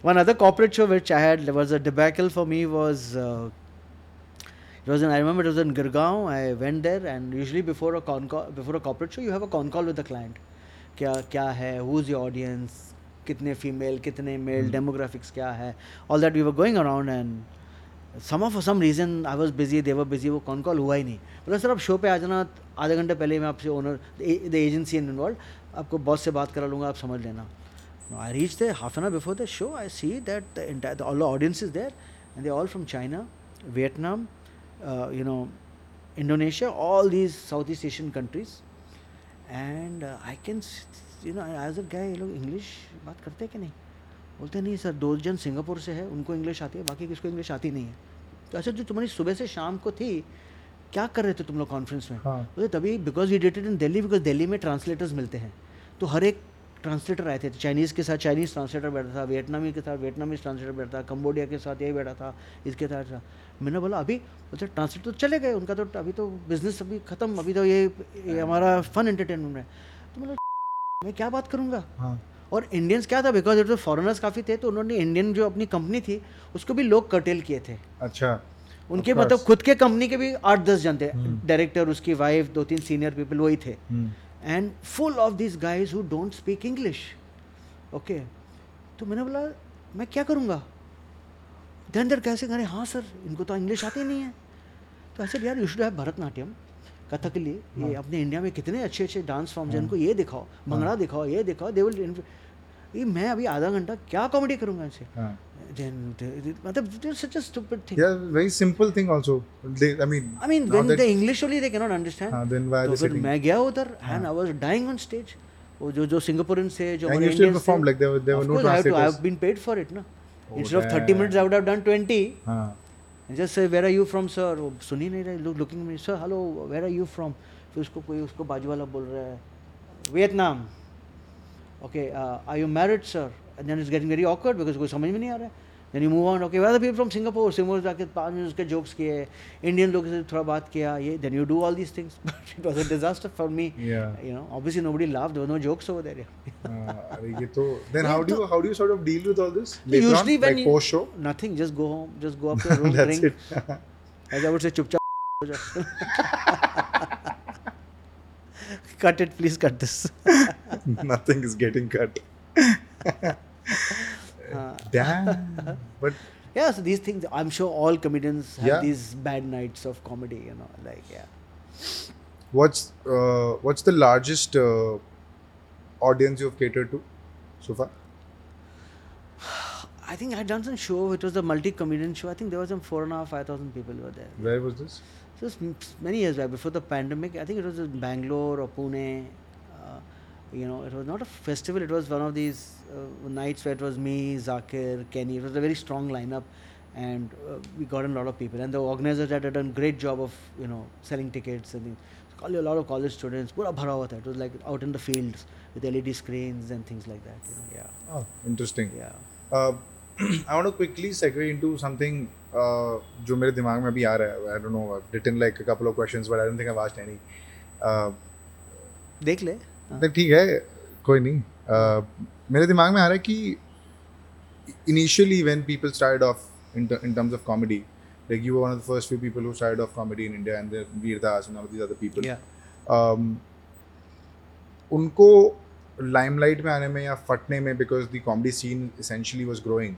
one other corporate show which I had there was a debacle for me was it was in i remember it was in gurgaon. I went there and usually before a con call before a corporate show you have a con call with the क्या क्या है? Who is your audience कितने female कितने male demographics क्या है? All that we were going around and some of some reason I was busy they were busy वो cone call हुआ ही नहीं। बोला सर आप शो पे आ जाना आधे घंटे पहले मैं आपसे owner the agency in involve आपको बॉस से बात करा लूँगा आप समझ लेना। I reach the half an hour before the show I see that the all audience is there and they all from China Vietnam you know Indonesia all these south east Asian countries and I can you know as a guy ये लोग English बात करते हैं कि नहीं? बोलते नहीं sir दो जन सिंगापुर से है उनको इंग्लिश आती है बाकी किसको इंग्लिश आती नहीं है? तो अच्छा जो तुम्हारी सुबह से शाम को थी क्या कर रहे थे तुम लोग कॉन्फ्रेंस में? हाँ। बोले तभी because you dated in Delhi because Delhi में ट्रांसलेटर्स मिलते हैं। तो हर एक ट्रांसलेटर आए थे चाइनीज़ के साथ चाइनीज़ ट्रांसलेटर बैठा था वियतनामी के साथ वियतनामीज ट्रांसलेटर बैठा था कम्बोडिया के साथ यही बैठा था इसके साथ था। मैंने बोला अभी बोलते ट्रांसलेटर तो चले गए उनका तो अभी तो बिज़नेस अभी ख़त्म अभी तो ये, ये हमारा फन एंटरटेनमेंट है। मैं क्या बात करूँगा? हाँ. और इंडियंस क्या था? बिकॉज़ इट फॉरेनर्स काफ़ी थे तो उन्होंने इंडियन जो अपनी कंपनी थी उसको भी लोग कर्टेल किए थे। अच्छा. उनके मतलब खुद के कंपनी के भी आठ दस जन थे। डायरेक्टर उसकी वाइफ दो तीन सीनियर पीपल वही थे. And full of this guys who don't speak English okay तो मैंने बोला मैं क्या करूँगा? देन देर कैसे करें? हाँ सर इनको तो इंग्लिश आती नहीं है। तो ऐसे यार you should have Bharatanatyam Kathakali ये अपने इंडिया में कितने अच्छे अच्छे डांस फॉर्म्स हैं इनको ये दिखाओ भंगड़ा दिखाओ ये दिखाओ दे विल ये मैं अभी आधा घंटा क्या कॉमेडी करूँगा इनसे हाँ. देन मतलब such a stupid thing Yeah, very simple thing also. They, I mean, I mean, now when that- the English only they cannot understand. हाँ, then why are तो they फिर sitting? मैं गया उधर and I was dying on stage. वो जो जो Singaporean से जो हमारे like there were- there were of no course I have to, I translators. have been paid for it ना. Oh, Instead of 30 minutes, I would have done 20. हाँ. जैसे where are you from sir वो सुन ही नहीं रहे लोग looking में sir hello where are you from फिर उसको कोई, उसको बाजू वाला बोल रहा है Vietnam okay I you married sir and then is getting very awkward because कोई समझ में नहीं आ रहा है। Then you move on. Okay, where are the people from Singapore? Singapore जाके पाँच मिनट उसके jokes किए, Indian लोगों से थोड़ा बात किया, ये. Then you do all these things. But it was a disaster for me. Yeah. You know, obviously nobody laughed. There were no jokes over there. Uh, अरे ये तो then Yeah, how do तो- you how do you sort of deal with all this So later usually on, when like you- post show? Nothing. Just go home. Just go up to your room, That's drink. it. As I would say, चुपचाप हो जा. cut it, please cut this. Nothing is getting cut. Damn. But yeah, so these things, I'm sure all comedians have Yeah. these bad nights of comedy, you know, like, yeah. what's uh, what's the largest uh, audience you've catered to so far? I think I had done some show, it was a multi comedian show. I think there was some four and a half, five thousand people were there. Where was this? It's many years back, before the pandemic, I think it was in Bangalore or Pune Uh, You know, it was not a festival. It was one of these uh, nights where it was me, Zakir, Kenny. It was a very strong lineup, and uh, we got in a lot of people. And the organizers had done a great job of you know selling tickets and things. Call a lot of college students. पूरा भरा हुआ था. It was like out in the fields with LED screens and things like that. You know, yeah, Oh, interesting. yeah. Uh, I want to quickly segue into something uh, जो मेरे दिमाग में अभी आ रहा है. I don't know. I've written like a couple of questions, but I don't think I've asked any. Uh, देख ले. नहीं ठीक है कोई नहीं। मेरे दिमाग में आ रहा है कि initially when people start off in terms of comedy like you of the first few people of comedy in India and Vir Das and people उनको लाइमलाइट में आने में या फटने में because the comedy scene essentially was growing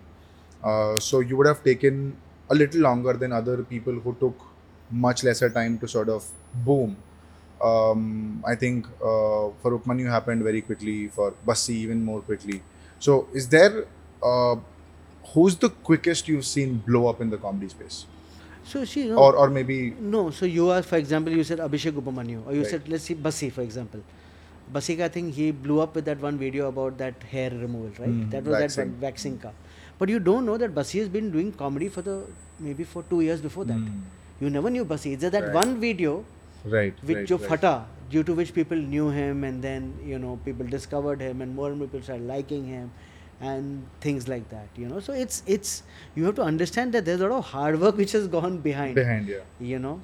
so you would have taken a little longer than other people who took much lesser time to sort of boom um, I think uh, for Upmanyu happened very quickly for Bassi even more quickly so is there uh, who's the quickest you've seen blow up in the comedy space So she, know, or or maybe No, so you are, for example, you said Abhishek Upamanyu, or you Right. said, let's see, Basi, for example. Basi, I think he blew up with that one video about that hair removal, right? Hmm, that was that waxing. one, waxing ka. But you don't know that Basi has been doing comedy for the maybe for two years before that. Hmm. You never knew Basi. It's just that Right. one video right which right, jo right. fata, due to which people knew him, and then you know people discovered him, and more and more people started liking him, and things like that. You know, so it's it's you have to understand that there's a lot of hard work which has gone behind behind yeah you know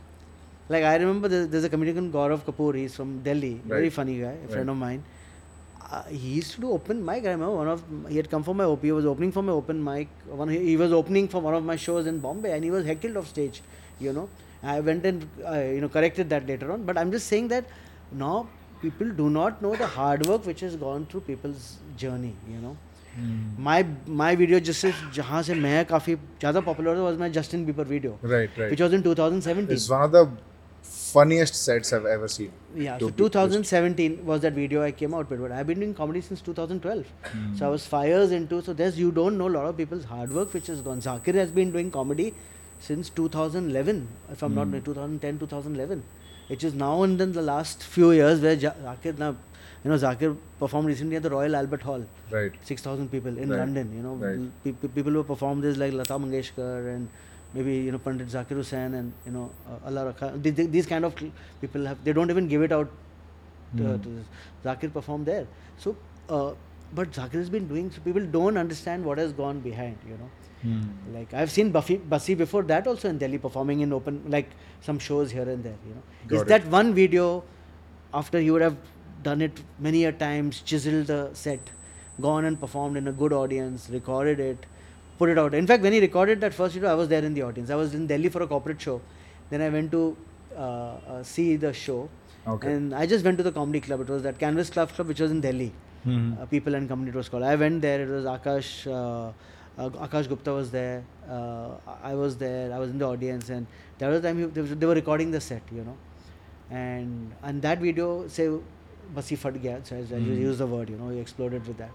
like i remember there's, there's a comedian gaurav kapoor he's from delhi very Right. funny guy a friend of mine uh, he used to do open mic i remember one of he had come for my op he was opening for my open mic one he was opening for one of my shows in bombay and he was heckled off stage you know i went and uh, you know corrected that later on but i'm just saying that now people do not know the hard work which has gone through people's journey you know my my video जिससे जहाँ से मैं काफ़ी ज़्यादा popular था was my Justin Bieber video right right which was in 2017 It's one of the funniest sets I've ever seen. Yeah, to so be honest. 2017 was that video I came out with. But I've been doing comedy since 2012. So I was five years into. So there's you don't know a lot of people's hard work which has gone. Zakir has been doing comedy since 2011, if I'm not Hmm. 2010, 2011. It is now and then the last few years where Ja- Zakir you know, Zakir performed recently at the Royal Albert Hall. Right. 6,000 people in Right. London. You know, Right. pe- pe- people who performed this like Lata Mangeshkar and maybe you know Pandit Zakir Hussain and you know uh, Allah Rakha. Th- th- These kind of people have they don't even give it out. To, Hmm. to. Zakir performed there. So, uh, but Zakir has been doing. So people don't understand what has gone behind. You know. Like I've seen Buffy, Bussy before that also in Delhi performing in open like some shows here and there. You know, Got is it. that one video after you would have done it many a times, chiseled the set, gone and performed in a good audience, recorded it, put it out. In fact, when he recorded that first video, I was there in the audience. I was in Delhi for a corporate show. Then I went to uh, uh, see the show. Okay. And I just went to the comedy club. It was that Canvas Club Club, which was in Delhi. Uh, People and Company it was called. I went there. It was Akash. Uh, uh, Akash Gupta was there. Uh, I was there. I was in the audience, and that was the time he, they, were- they were recording the set, you know. And and that video, say, basi fat gaya. So I, I Hmm. use the word, you know, he exploded with that.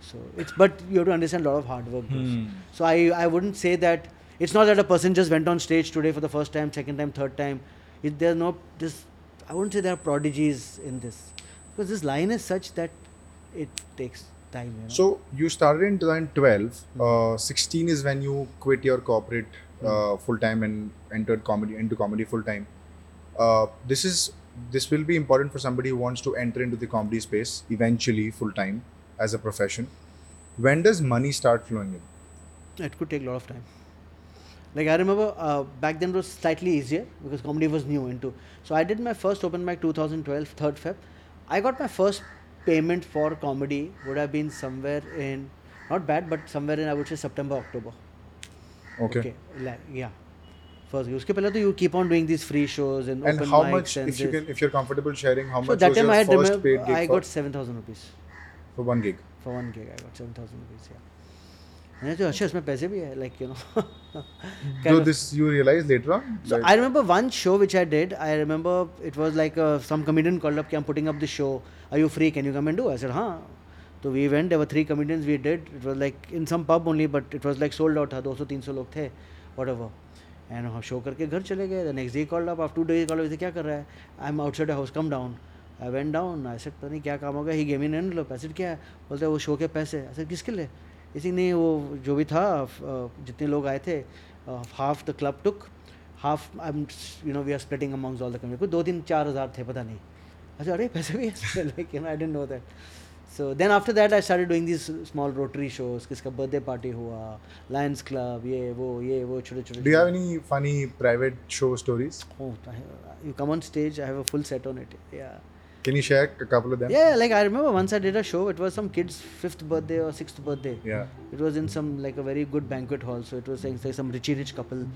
So it's but you have to understand a lot of hard work. Hmm. So I I wouldn't say that it's not that a person just went on stage today for the first time, second time, third time. It, there's no this. I wouldn't say there are prodigies in this because this line is such that it takes time. You know? So you started in 2012. Uh, 16 is when you quit your corporate uh, full time and entered comedy into comedy full time. Uh, this is this will be important for somebody who wants to enter into the comedy space eventually full time as a profession. When does money start flowing in? it could take a lot of time. Like I remember uh, back then it was slightly easier because comedy was new into. So I did my first open mic 2012, 3rd Feb. I got my first payment for comedy would have been somewhere in not bad but somewhere in I would say September October. Okay. like, yeah. First, उसके पहले तो you keep on doing these free shows and, And open how mics much, and if you this. can, if you're comfortable sharing, how so much that was time your I had first remember, paid gig I for, got 7,000 rupees for one gig? for one gig. I got 7,000 rupees. Yeah. है ना तो अच्छा उसमें पैसे भी है like you know do this you realize later on so I remember one show which I did I remember it was like some comedian called up कि I putting up the show are you free can you come and do I said हाँ तो we went there were three comedians we did it was like in some pub only but it was like sold out था 200 300 लोग थे whatever and हम show करके घर चले गए. The next day called up after days called up क्या कर रहा है? I am outside house come down I went down I said पता नहीं क्या काम होगा ही गेम इन एंड लो पैसे क्या? है बोलते हैं वो शो के पैसे. ऐसे किसके लिए? इसी नहीं वो जो भी था जितने लोग आए थे half the club took half I am you know we are splitting amongst all the community कुछ दो तीन चार हज़ार थे पता नहीं अच्छा अरे पैसे भी like you know I don't know that so then after that I started doing this small rotary shows किसका बर्थडे पार्टी हुआ लायंस क्लब ये वो ये वो छोटे छोटे any funny private show stories? Oh, I, you come on stage, I have a full set on it. Yeah. Can you share a couple of them? Yeah, like I remember once I did a show, it was some kid's fifth birthday or sixth birthday. Yeah. It was in some like a very good banquet hall. So it was like, say some richy rich couple.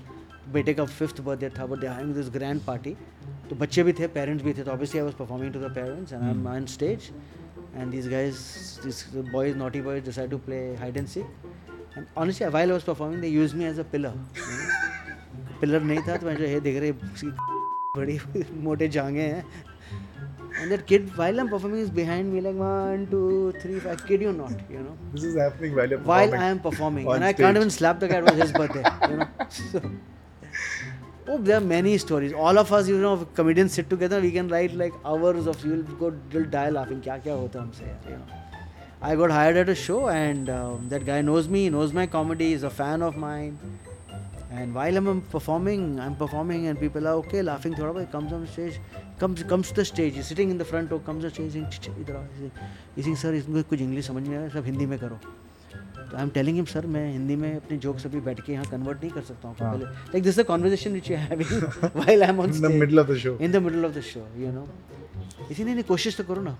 बेटे का fifth birthday था but they having this grand party तो बच्चे भी थे parents भी थे तो obviously I was performing to the parents and I am on stage and these guys these boys naughty boys decided to play hide and seek and honestly while I was performing they used me as a pillar you know? Pillar नहीं था तो मैं जो ये देख रहे बड़ी मोटे जांगे हैं And that kid, while I'm performing, is behind me like one, two, three, five. I kid you not, you know. This is happening while you're While I am performing. and I can't even slap the guy, it his birthday, you know. So, oh, there are many stories. All of us, you know, comedians sit together, we can write like hours of, you'll go, you'll die laughing. Kya kya hota humse, you know. I got hired at a show, and um, that guy knows me, knows my comedy, is a fan of mine. And while I'm performing I'm performing and people are okay laughing थोड़ा बहुत comes on stage comes comes to the stage he's sitting in the front row comes on stage saying "ch- ch- इधर आओ he's saying sir इसको कुछ English समझ नहीं आ रहा सब हिंदी में करो तो I am telling him sir मैं हिंदी में अपने जोक्स अभी बैठ के यहाँ कन्वर्ट नहीं कर सकता हूँ हाँ. पहले like this the conversation which you having while I am on in the middle of the show. In the middle of the show you know इसी नहीं कोशिश तो करो ना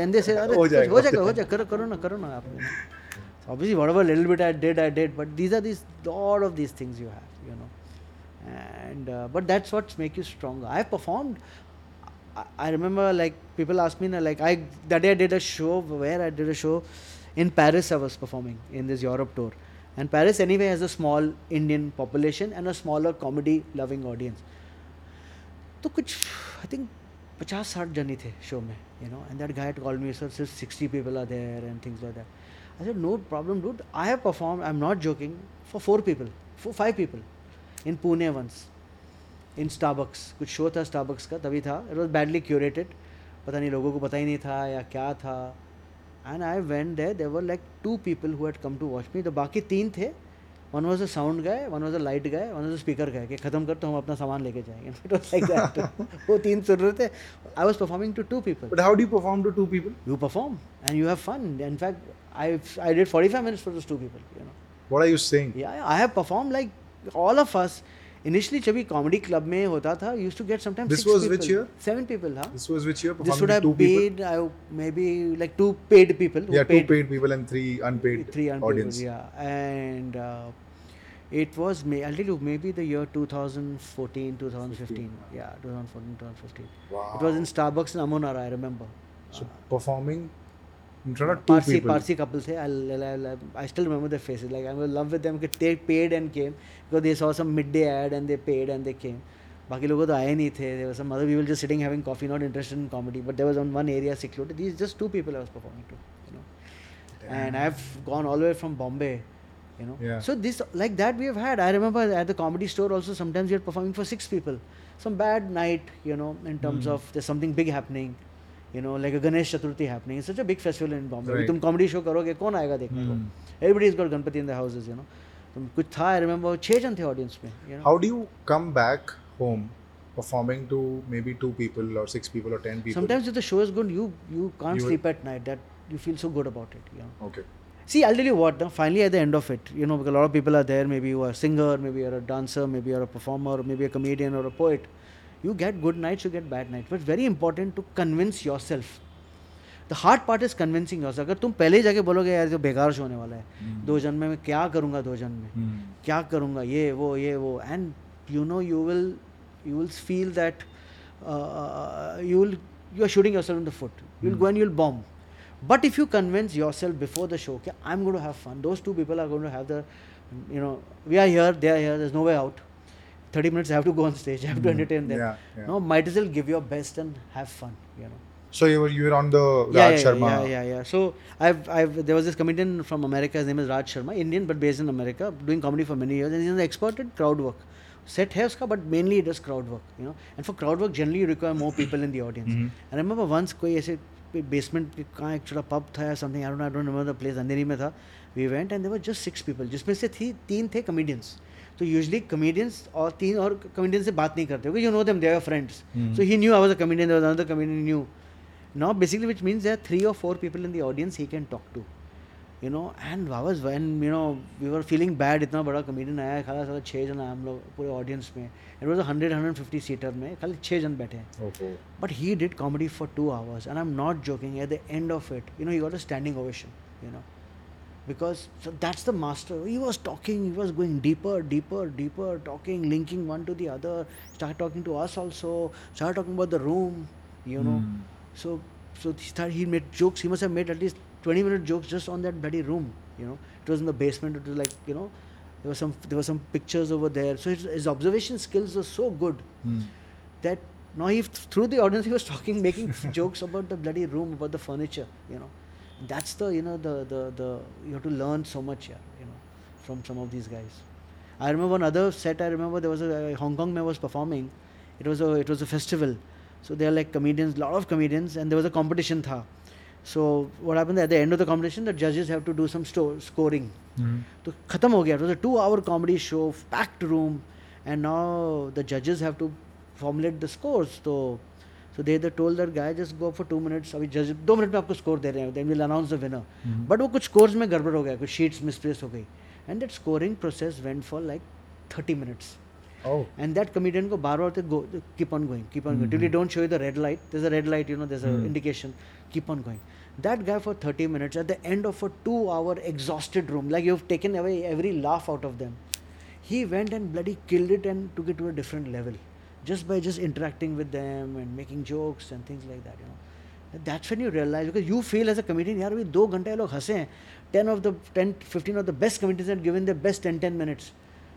देन दे से अरे हो जाएगा, हो हो जाएगा हो जाएगा करो करो ना करो ना आप obviously whatever little bit I did I did but these are these lot of these things you have you know and uh, but that's what make you stronger I performed I, I remember like people ask me na, like I that day I did a show where I did a show in Paris I was performing in this Europe tour and Paris anyway has a small Indian population and a smaller comedy loving audience तो कुछ आई think पचास साठ जन ही थे show में you know and that guy call me sir सिर्फ sixty people are there and things like that I said no problem dude I have perform I am not joking for four people for five people in Pune once in Starbucks कुछ show था Starbucks का तभी था। It was badly curated पता नहीं लोगों को पता ही नहीं था या क्या था। And I went there there were like two people who had come to watch me तो बाकी तीन थे। One was a sound guy one was a light guy one was a speaker guy कि खत्म कर तो हम अपना सामान लेके जाएँगे। इट वॉज़ लाइक दैट वो तीन सुन रहे थे। I was performing to two people But how do you perform to two people? you perform and you have fun. In fact i i did 45 minutes for those two people you know. What are you saying? yeah. I have performed like all of us initially जब comedy club में होता था used to get sometimes this was which year seven people हाँ। This was which year this would have paid I maybe like two paid people या two paid people and three unpaid audience या and it was may I tell maybe the year 2014 2015 या 2014 2015 it was in Starbucks in Amanora I remember so performing in front of two Parsi people. Parsi couple थे I'll, I'll, I'll, I still remember their faces like I'm in love with them they paid and came because they saw some midday ad and they paid and they came बाकी लोगों तो आए नहीं थे there were some other people just sitting having coffee not interested in comedy but there was on one area secluded these just two people I was performing to you know and I've gone all the way from Bombay you know Yeah. so this like that we have had I remember at the comedy store also sometimes you're performing for six people some bad night you know in terms Hmm. of there's something big happening you know like a Ganesh Chaturthi happening it's such a big festival in Bombay अभी Right. तुम comedy show करोगे कौन आएगा देखने को Hmm. everybody's got Ganpati in their houses you know तुम कुछ था I remember छह जन थे audience में you know How do you come back home performing to maybe two people or six people or ten people? sometimes if the show is good you you can't You- sleep at night that you feel so good about it you know Okay. See, I'll tell you what. Now, finally, at the end of it, you know, because a lot of people are there. Maybe you are a singer, maybe you're a dancer, maybe you're a performer, maybe a comedian or a poet. You get good night you get bad night but very important to convince yourself the hard part is convincing your अगर तुम पहले ही जाके बोलोगे यार जो बेकार show होने वाला है। mm. दो जन्म में क्या करूँगा दो जन्म में? mm. क्या करूँगा? ये वो ये वो. And you know you will you will feel that you will you are shooting yourself in the foot you will go and you'll bomb but if you convince yourself before the show कि I am गोड to have fun those two people are got have the you know we are here they are here though way out 30 minutes i have to go on stage i have to Hmm. entertain them Yeah, yeah. no might as well give your best and have fun you know So you were you were on the Raj yeah, yeah, Sharma. yeah, yeah, yeah. So I've, I've, there was this comedian from America. His name is Raj Sharma, Indian but based in America, doing comedy for many years, and he's an expert at crowd work. set है उसका but mainly it does crowd work you know and for crowd work generally you require more people in the audience Mhm. and I remember once कोई ऐसे basement कहाँ एक छोटा pub था या something I don't I don't remember the place Andheri में था we went and there were just six people जिसमें से थी तीन थे कमेडियंस तो यूजली कमेडियंस और तीन और कमेडियन से बात नहीं करते you know them there friends so he new hour comedian comedian new now basically which means there three और four people in the audience he can talk to you know and was when you know we are feeling bad इतना बड़ा comedian आया खाला सारा छः जन आया हम लोग पूरे ऑडियंस में। It was hundred hundred fifty seater में खाली छः जन बैठे हैं। But he did comedy for two hours and I am not joking at the end of it you know you are the standing ovation you know because so that's the master. He was talking he was going deeper deeper deeper talking linking one to the other started talking to us also started talking about the room you know. Hmm. so so he started he made jokes he must have made at least 20 minute jokes just on that bloody room you know. It was in the basement it was like you know there was some there were some pictures over there. So his, his observation skills were so good Hmm. that now he through the audience he was talking making jokes about the bloody room about the furniture you know that's the you know the the the you have to learn so much yeah you know from some of these guys i remember one other set i remember there was a hong kong man was performing it was a it was a festival so they are like comedians lot of comedians and there was a competition tha so what happened at the end of the competition the judges have to do some sto- scoring Hmm. तो ख़त्म हो गया it was a two hour comedy show packed room and now the जजेस have to formulate the scores तो so they the told that guy just go for two minutes अभी जज दो minute में आपको स्कोर दे रहे हैं then will announce the winner Mhm. But वो कुछ स्कोर्स में गड़बड़ हो गया कुछ शीट्स मिसप्लेस हो गई and that scoring process went for like thirty minutes Oh. and that comedian को बार बार go keep on going keep on going till you don't show you the red light there's a red light you know there's a Hmm. indication keep on going that guy for 30 minutes at the end of a two hour exhausted room like you've taken away every laugh out of them he went and bloody killed it and took it to a different level just by just interacting with them and making jokes and things like that you know that's when you realize because you feel as a comedian यार अभी दो घंटे ये लोग हंसे हैं 10 of the 10 15 of the best comedians had given their best 10 10 minutes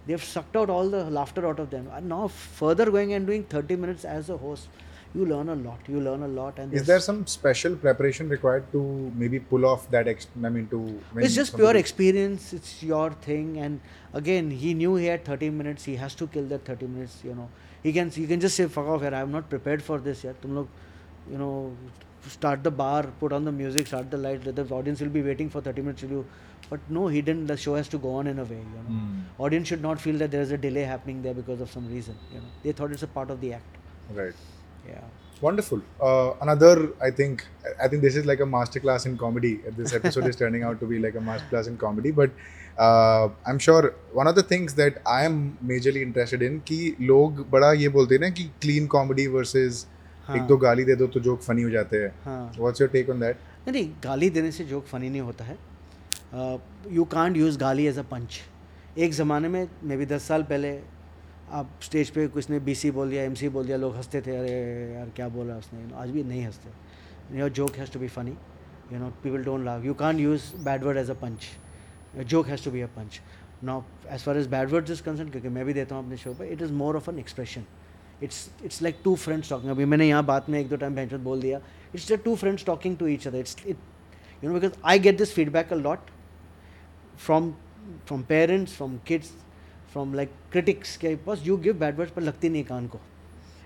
they've sucked out all the laughter out of them and now further going and doing 30 minutes as a host you learn a lot you learn a lot and Is there's- there some special preparation required to maybe pull off that? Ex- I mean, to when it's just pure somebody- experience it's your thing and again he knew he had 30 minutes he has to kill that 30 minutes you know he can you can just say fuck off here i'm not prepared for this yet tum log you know start the bar put on the music start the lights the audience will be waiting for 30 minutes you but no he didn't the show has to go on in a way you know Hmm. audience should not feel that there is a delay happening there because of some reason you know they thought it's a part of the act Right. yeah Wonderful. Uh, another, I think, I think this is like a masterclass in comedy. This episode is turning out to be like a masterclass in comedy. But uh, I'm sure one of the things that I am majorly interested in कि लोग बड़ा ये बोलते हैं ना कि clean comedy versus हाँ. एक दो गाली दे दो तो जोक फनी हो जाते हैं. What's your take on that? नहीं गाली देने से जोक फनी नहीं होता है। यू कांट यूज़ गाली एज अ पंच एक ज़माने में मे बी दस साल पहले आप स्टेज पे कुछ ने बी बोल दिया MC बोल दिया लोग हँसते थे अरे यार क्या बोला उसने? आज भी नहीं हँसते। Your joke has to be funny you know people don't love you can't use bad word as a punch joke has to be a punch now as far as bad words is concern क्योंकि मैं भी देता हूँ अपने show पे it is more of an expression it's it's like two friends talking अभी मैंने यहाँ बात में एक दो टाइम भैंचत बोल दिया it's the two friends talking to each other it's it you know because i get this feedback a lot from from parents from kids from like critics के बस you give bad words पर लगती नहीं कान को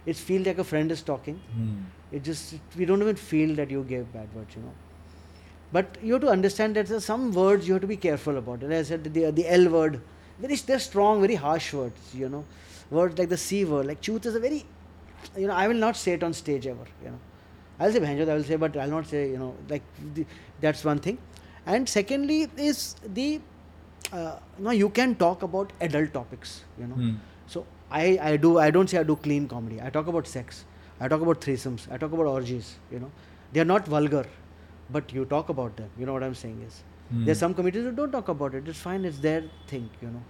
it's feel like a friend is talking it just we don't even feel that you gave bad words you know but you have to understand that some words you have to be careful about and as I said the, the L word very they're strong very harsh words you know words like the C word like truth is a very you know I will not say it on stage ever you know I'll say bhanjot, I will say, but I'll not say, you know, like the, that's one thing. And secondly is the, uh, no, you can talk about adult topics, you know. Hmm. So I, I do, I don't say I do clean comedy. I talk about sex. I talk about threesomes. I talk about orgies, you know. They are not vulgar, but you talk about them. You know what I'm saying is. Hmm. There's some comedians who don't talk about it. It's fine. It's their thing, you know.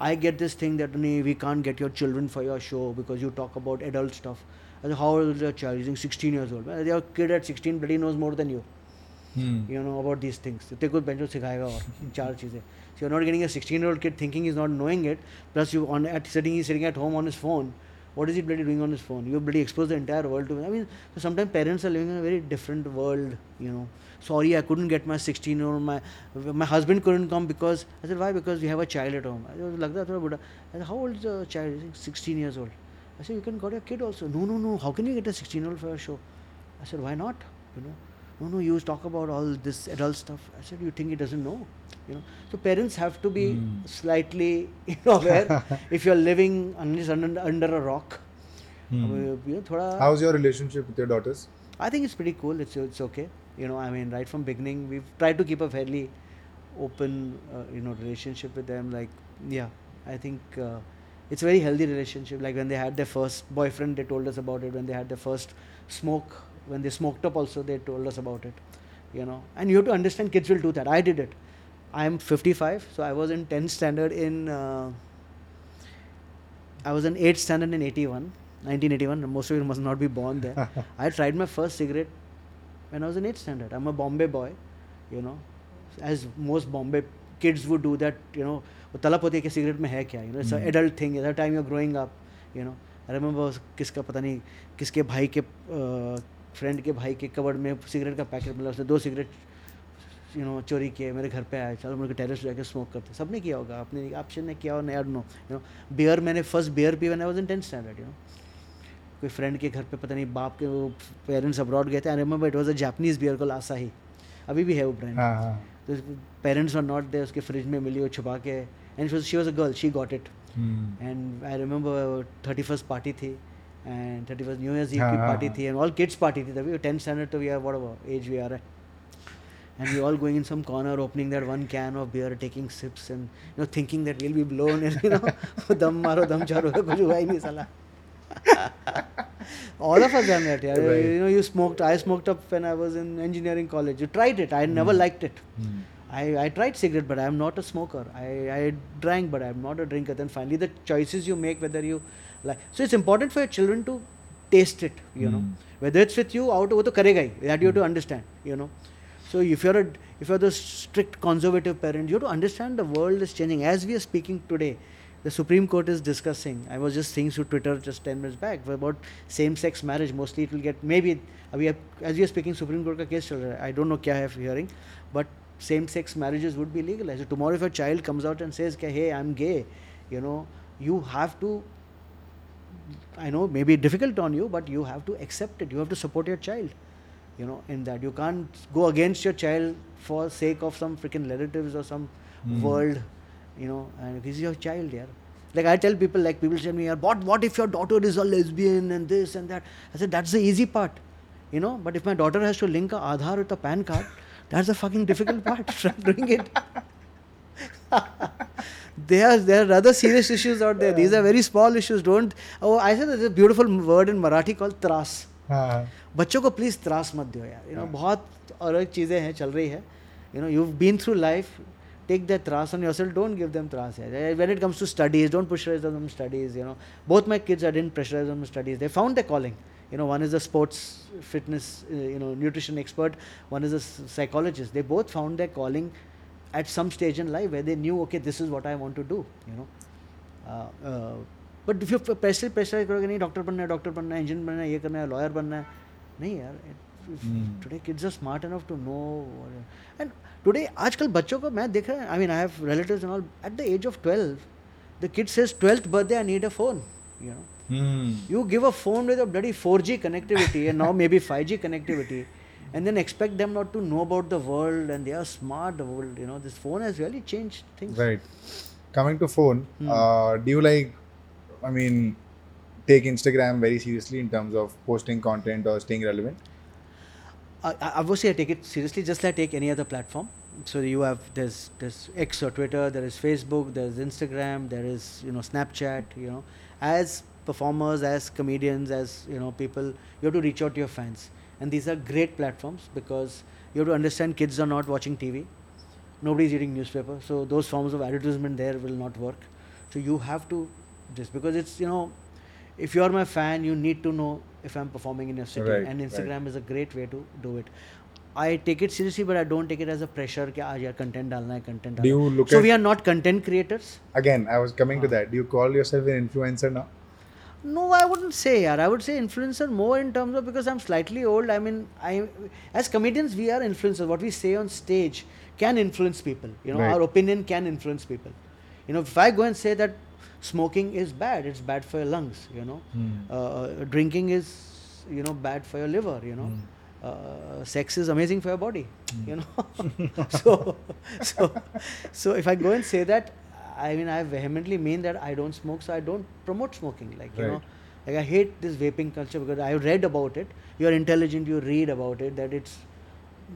I get this thing that "Nee, we can't get your children for your show because you talk about adult stuff. I said, how old is your child? He's 16 years old. Well, your kid at 16 bloody knows more than you. You know about these things. तेरे को बेंचो सिखाएगा और चार चीज़ें. So you're not getting a 16 year old kid thinking he's not knowing it. Plus you on at sitting he's sitting at home on his phone. what is he bloody doing on his phone? You have bloody expose the entire world to. Me. I mean, so sometimes parents are living in a very different world. You know, sorry, I couldn't get my 16 year old. My my husband couldn't come because I said why? Because we have a child at home. I was that. Uh, I said, how old is the child? Said, 16 years old. I said, you can got your kid also. No, no, no. How can you get a 16 year old for a show? I said, why not? You know, no, no. You talk about all this adult stuff. I said, you think he doesn't know? You know, so parents have to be Hmm. slightly you know aware if you're living unless under, under a rock. Uh, You know, thoda, How's your relationship with your daughters? I think it's pretty cool. It's it's okay. You know, I mean, right from beginning, we've tried to keep a fairly open, uh, you know, relationship with them. Like, yeah, I think uh, it's a very healthy relationship. Like when they had their first boyfriend, they told us about it. When they had their first smoke, when they smoked up, also they told us about it. You know, and you have to understand, kids will do that. I did it. I'm 55, so I was in 10th standard in. Uh, I was in 8th standard in 81, 1981. Most of you must not be born there. I tried my first cigarette when I was in 8th standard. I'm a Bombay boy, you know, as most Bombay kids would do that, you know. वो तलब होती है कि cigarette में है क्या you know it's Hmm. Adult thing at time you are growing up you know I remember किसका पता नहीं किसके भाई के फ्रेंड के भाई के कवर्ड में सिगरेट का पैकेट मिला उसने दो सिगरेट यू नो चोरी किए मेरे घर पे आए चलो मेरे को टेरेस जाके स्मोक करते सबने किया होगा आपने आपशन ने किया और नो यू नो बियर मैंने first beer P I was in tenth standard you know कोई फ्रेंड के घर पे पता नहीं बाप के वो पेरेंट्स अब्रॉड गए थे I remember it was a Japanese beer call Asahi अभी भी है वो ब्रांड हाँ हाँ। तो पेरेंट्स आर नॉट दे उसके फ्रिज में मिली वो छुपा के and she was a girl she got it. And I remember thirty first party थी and thirty first new year's eve हाँ, की हाँ, पार्टी हाँ। थी एंड ऑल किड्स पार्टी थी तभी टेंथ स्टैंडर्ड तो we are what age we are and we all going in some corner opening that one can of beer taking sips and you know thinking that we'll be blown and you know dam maro dam charo kuch hua hi nahi sala all of us done that yeah. Right. you know you smoked i smoked up when i was in engineering college you tried it i mm. never liked it Hmm. I, I tried cigarette, but I am not a smoker. I, I drank, but I am not a drinker. Then finally, the choices you make, whether you like so it's important for your children to taste it you mm. know hmm. whether it's with you out with the karega that you have to hmm. understand you know. So if you're a if you're the strict conservative parent you have to understand the world is changing. As we are speaking today the supreme court is discussing. I was just seeing through twitter just 10 minutes back about same sex marriage mostly it will get maybe uh, abhi, as we are speaking supreme court case i don't know kya have hearing but same sex marriages would be legalized so tomorrow if a child comes out and says hey i'm gay you know you have to I know maybe difficult on you, but you have to accept it. You have to support your child. You know, in that you can't go against your child for sake of some freaking relatives or some Hmm. world. You know, and this is your child, yeah. Like I tell people, like people tell me, "Yeah, what what if your daughter is a lesbian and this and that? I said that's the easy part, you know. But if my daughter has to link a Aadhaar with a PAN card, that's the fucking difficult part. Doing it. there are there are other serious issues out there. These are very small issues. Don't. Oh, I said there's a beautiful word in Marathi called tras. हाँ हाँ बच्चों को please त्रास मत दो यार you know हाँ। बहुत अलग चीज़ें हैं चल रही है you know you been through life take that त्रास on yourself don't give them त्रास यार when it comes to studies don't pressurise them studies you know both my kids I didn't pressurise them studies they found the calling you know one is a sports fitness uh, you know nutrition expert one is a s- psychologist they both found their calling at some stage in life where they knew okay this is what i want to do you know uh, uh, but if you pressure pressurize करोगे नहीं doctor बनना है doctor बनना है engineer बनना है ये करना है लॉयर बनना है नहीं यार Hmm. Today kids are smart enough to know and today आजकल बच्चों को मैं देख रहा हूँ I mean I have relatives and all at the age of 12 the kid says 12th birthday I need a phone you know Hmm. you give a phone with a bloody 4G connectivity and now maybe 5G connectivity and then expect them not to know about the world and they are smart the world you know this phone has really changed things Right. Coming to phone, Hmm. uh, do you like, I mean, take Instagram very seriously in terms of posting content or staying relevant? I, I- obviously I take it seriously just like I take any other platform. So you have there's there's X or Twitter, there is Facebook, there's Instagram, there is you know Snapchat. You know, as performers, as comedians, as you know people, you have to reach out to your fans, and these are great platforms because you have to understand kids are not watching tv nobody's reading newspaper so those forms of advertisement there will not work so you have to just because it's you know if you're my fan you need to know if i'm performing in your city right, and instagram right. is a great way to do it I take it seriously, but I don't take it as a pressure. Ki, ah, content dalna hai, content dalna. Do you look so we are not content creators. Again, I was coming ah. to that. Do you call yourself an influencer now? No, I wouldn't say, yaar. I would say influencer more in terms of because I'm slightly old. I mean, I as comedians we are influencers. What we say on stage can influence people. You know, Right. our opinion can influence people. You know, if I go and say that smoking is bad, it's bad for your lungs. You know, Hmm. uh, drinking is you know bad for your liver. You know. Uh, sex is amazing for your body, you know. so, so, so if I go and say that, I mean, I vehemently mean that I don't smoke, so I don't promote smoking. Like you know, like I hate this vaping culture because I have read about it. You're intelligent, you read about it that it's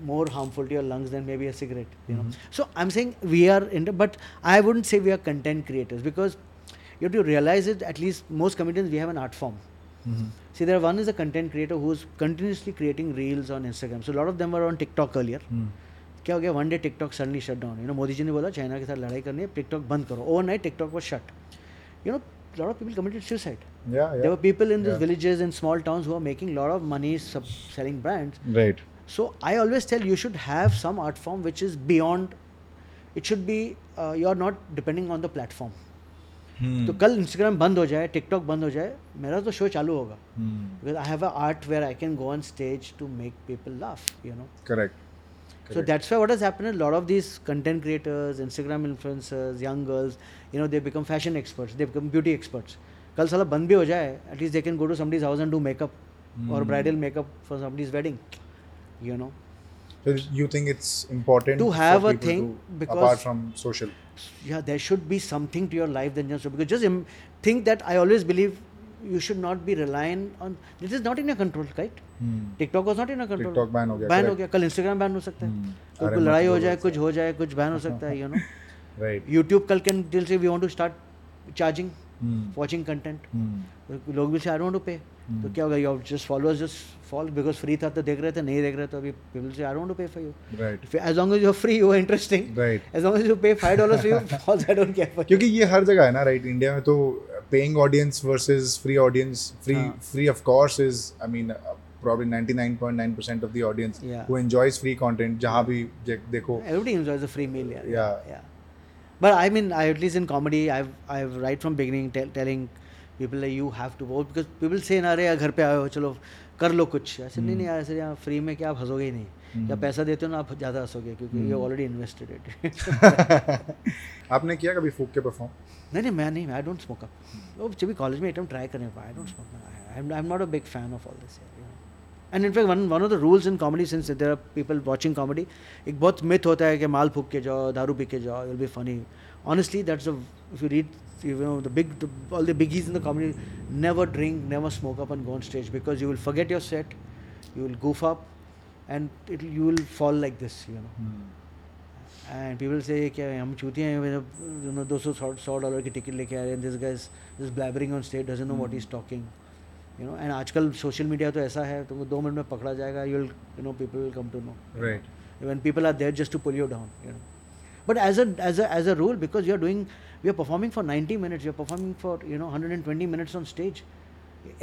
more harmful to your lungs than maybe a cigarette. You know. So I'm saying we are into, but I wouldn't say we are content creators because you have to realize it. At least most comedians, we have an art form. Mhm. See, there one is a content creator who's continuously creating reels on Instagram. So a lot of them were on TikTok earlier. Hmm. क्या हो गया? One day TikTok suddenly shut down you know Modi ji ने बोला China के साथ लड़ाई करनी है टिकटॉक बंद करो. Overnight TikTok was shut you know lot of people committed suicide there people in this villages in small towns who making lot of money selling brands right so I always tell you should have some art form which is beyond it should be you are not depending on the platform तो कल Instagram बंद हो जाए TikTok बंद हो जाए मेरा तो शो चालू होगा. Because I have a art where I can go on stage to make people laugh you know correct Correct. So Correct. that's why what has happened. A lot of these content creators, Instagram influencers, young girls, you know, they become fashion experts. They become beauty experts. कल साला बंद भी हो जाए, at least they can go to somebody's house and do makeup or Hmm. bridal makeup for somebody's wedding. You know, So you think it's important To for have a people thing to- because- apart from social. yeah, there should be something to your life than just because just im- think that I always believe you should not be relying on. This is not in your control, right? TikTok was not in control TikTok ban हो गया, ban हो गया कल Instagram ban हो सकता है. कोई कोई लड़ाई हो जाए कुछ हो जाए कुछ बैन हो सकता है यू नो Right. यूट्यूब कल can till say we want to start charging. Watching content. लोग भी से आई डोंट टू पे तो. क्या होगा your just followers just fall because free था तो देख रहे थे नहीं देख रहे तो अभी people say I don't to pay for you. As long as you free you interesting. As long as you pay 5 dollars for you falls I don't care क्योंकि ये हर जगह है ना राइट इंडिया में तो paying audience versus free audience free हाँ. Free of course is I mean probably 99.9% of the audience Yeah. who enjoys free content भी जे- देखो everybody enjoys a free meal yeah Yeah. yeah but i mean i at least in comedy i've i've right from beginning tell, telling people like you have to vote because people say ना अरे यार घर पे आए हो चलो कर लो कुछ ऐसे नहीं नहीं यार ऐसे यहाँ फ्री में क्या आप हंसोगे ही नहीं या हम्म। पैसा देते हो ना आप ज़्यादा हंसोगे क्योंकि। यू ऑलरेडी इन्वेस्टेड इट आपने किया कभी फूक के परफॉर्म नहीं नहीं मैं नहीं आई डोंट स्मोक अप वो जब भी कॉलेज में आइटम ट्राई करने पाया I don't smoke I am not a big fan of all this and in fact one one of the rules in comedy since there are people watching comedy एक बहुत myth होता है कि माल फूक के जाओ दारू पी के जाओ will be funny honestly that's a if you read you know the big the, all the biggies in the comedy never drink never smoke up and go on stage because you will forget your set you will goof up and it you will fall like this you know and people से क्या हम चूतिया हैं दो सौ सौ dollar की ticket लेके आ रहे हैं this guys this blabbering on stage doesn't know what is talking you know and आजकल सोशल मीडिया तो ऐसा है तुमको दो मिनट में पकड़ा जाएगा you will you know people will come to know Right. when people are there just to pull you down you know but as a as a as a rule because you're doing we are performing for 90 minutes you're performing for you know 120 minutes on stage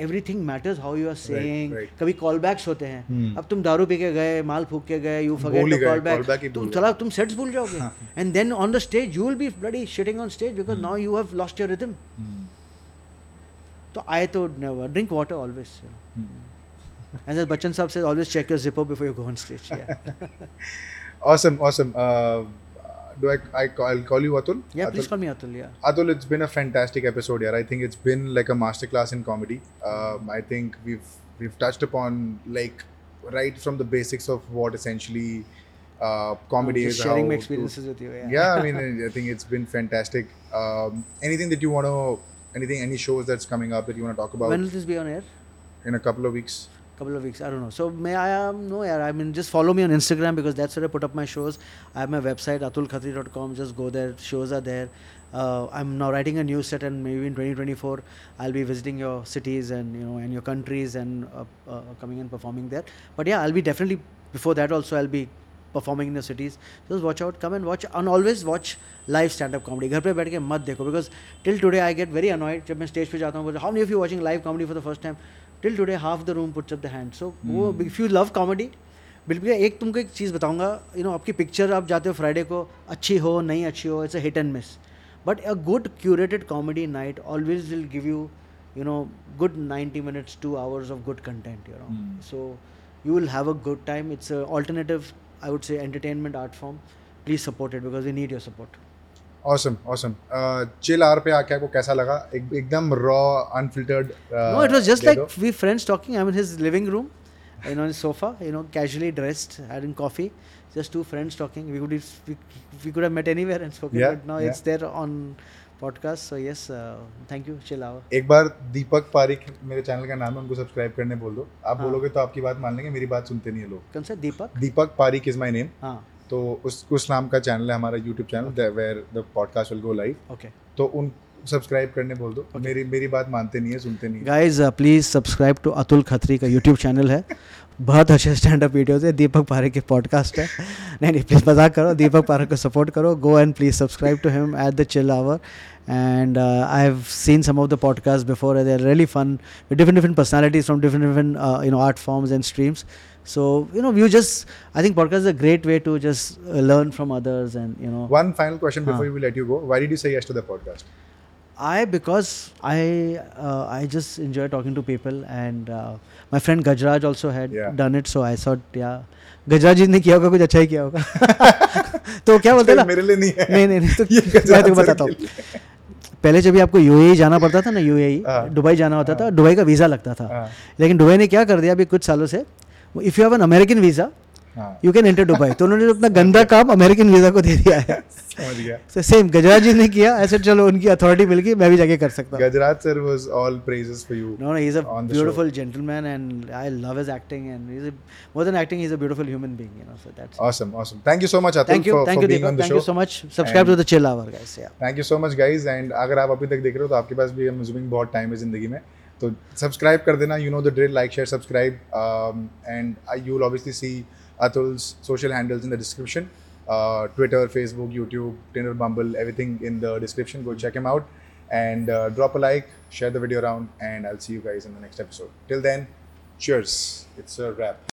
Everything matters how you are saying. right. कभी call backs होते हैं। Hmm. अब तुम दारू पी के गए माल फूक के गए you forget the call back तुम चला तुम सेट्स भूल जाओगे। And then on the stage you will be bloody shitting on stage because now you have lost your rhythm तो आई तो never drink water always and Bachchan साहब से always check your zipper before you go on stage Awesome, awesome. Uh, do I, I call, I'll call you Atul? Yeah, Atul? please call me Atul. Yeah. Atul, it's been a fantastic episode here. I think it's been like a masterclass in comedy. Um, I think we've we've touched upon like right from the basics of what essentially uh, comedy I'm is. just sharing my to- experiences with you. Yeah. yeah, I mean, I think it's been fantastic. Um, anything that you want to, anything, any shows that's coming up that you want to talk about When will this be on air? in a couple of weeks? Couple of weeks. I don't know. So may I um, no yeah. I mean, just follow me on Instagram because that's where I put up my shows. I have my website atulkhatri.com. Just go there. Shows are there. Uh, I'm now writing a new set, and maybe in 2024 I'll be visiting your cities and you know and your countries and uh, uh, coming and performing there. But yeah, I'll be definitely before that also I'll be performing in the cities watch out come and watch and always watch live stand up comedy घर पर बैठ के मत देखो because till today I get very annoyed जब मैं stage पर जाता हूँ how you you watching live comedy for the first time till today half the room puts up the hand so वो इफ़ यू लव कॉमेडी बिल्कुल एक तुमको एक चीज़ बताऊँगा यू नो आपकी पिक्चर आप जाते हो फ्राइडे को अच्छी हो नहीं अच्छी हो it's a hit and miss but a good curated comedy night always will give you you know good ninety minutes two hours of good content you know so you will have a good time it's alternative i would say entertainment art form please support it because we need your support awesome awesome uh, chill hour पे आके आपको कैसा लगा एक, एकदम raw unfiltered no it was just like we friends talking i'm in his living room you know on his sofa you know casually dressed having coffee just two friends talking we could we, we could have met anywhere and spoken Yeah, but now yeah. it's there on podcast so yes uh, thank you chill एक बार दीपक पारिक मेरे channel का नाम है उनको subscribe करने बोल दो। आप हाँ। बोलोगे तो आपकी बात मान लेंगे मेरी बात सुनते नहीं है लोग। कौन सा? Deepak? Deepak Pareek is my name हाँ। तो उस उस नाम का चैनल है हमारा YouTube channel where the podcast will go live okay तो उन सब्सक्राइब करने बोल दो। Okay. मेरी मेरी बात मानते नहीं है सुनते नहीं guys please subscribe to Atul Khatri का यूट्यूब चैनल है। बहुत अच्छे स्टैंड अपडियोज है। दीपक पारे के पॉडकास्ट है। नहीं नहीं प्लीज़ मज़ाक करो। दीपक पारे को सपोर्ट करो। Go and please subscribe to him at the chill hour and I have seen some of the podcast before they are really fun different different personalities from different different you art forms and streams so you know you just I think podcast is a great way to just learn from others and you know one final question before you you you let go do say podcast I because I uh, I just enjoy talking to people and uh, my friend Gajraj also had Yeah. done it, so I thought yeah. Gajraj ji ने किया होगा कुछ अच्छा ही किया होगा तो क्या बोलते हैं ना? मेरे लिए नहीं है। नहीं नहीं नहीं तो मैं तुमको बताता हूँ। पहले जब भी आपको यूएई जाना पड़ता था ना यूएई हाँ। दुबई जाना होता था दुबई का वीज़ा लगता था। हाँ, लेकिन दुबई ने क्या कर दिया अभी कुछ सालों से? If you have an American visa हाँ, यू कैन एंटर दुबई तो उन्होंने अपना गंदा काम अमेरिकन वीज़ा को दे दिया है। समझ गया तो सेम गजराज जी ने किया ऐसे चलो उनकी अथॉरिटी मिल गई मैं भी जाके कर सकता हूँ Gajraj sir was all praises for you. No, no, he's a on the show. beautiful gentleman, and I love his acting. And he's a, more than acting, he's a beautiful human being. You know, so that's. Awesome, awesome. Thank you so much, Atul, thank you, for, thank for you, being Deepak. on the Thank show. you so much. Subscribe And- to the Chill Hour, guys. Yeah. Thank you so much guys and अगर आप अभी तक देख रहे हो तो आपके पास भी अम्यूजिंग बहुत टाइम है ज़िंदगी में तो सब्सक्राइब कर देना you know the drill like share subscribe and you will obviously see Atul's social handles in the uh, Twitter, Facebook, YouTube, Tinder, Bumble, everything in the description. Go check him out and uh, drop a like, share the video around, and I'll see you guys in the next episode. Till then, cheers. It's a wrap.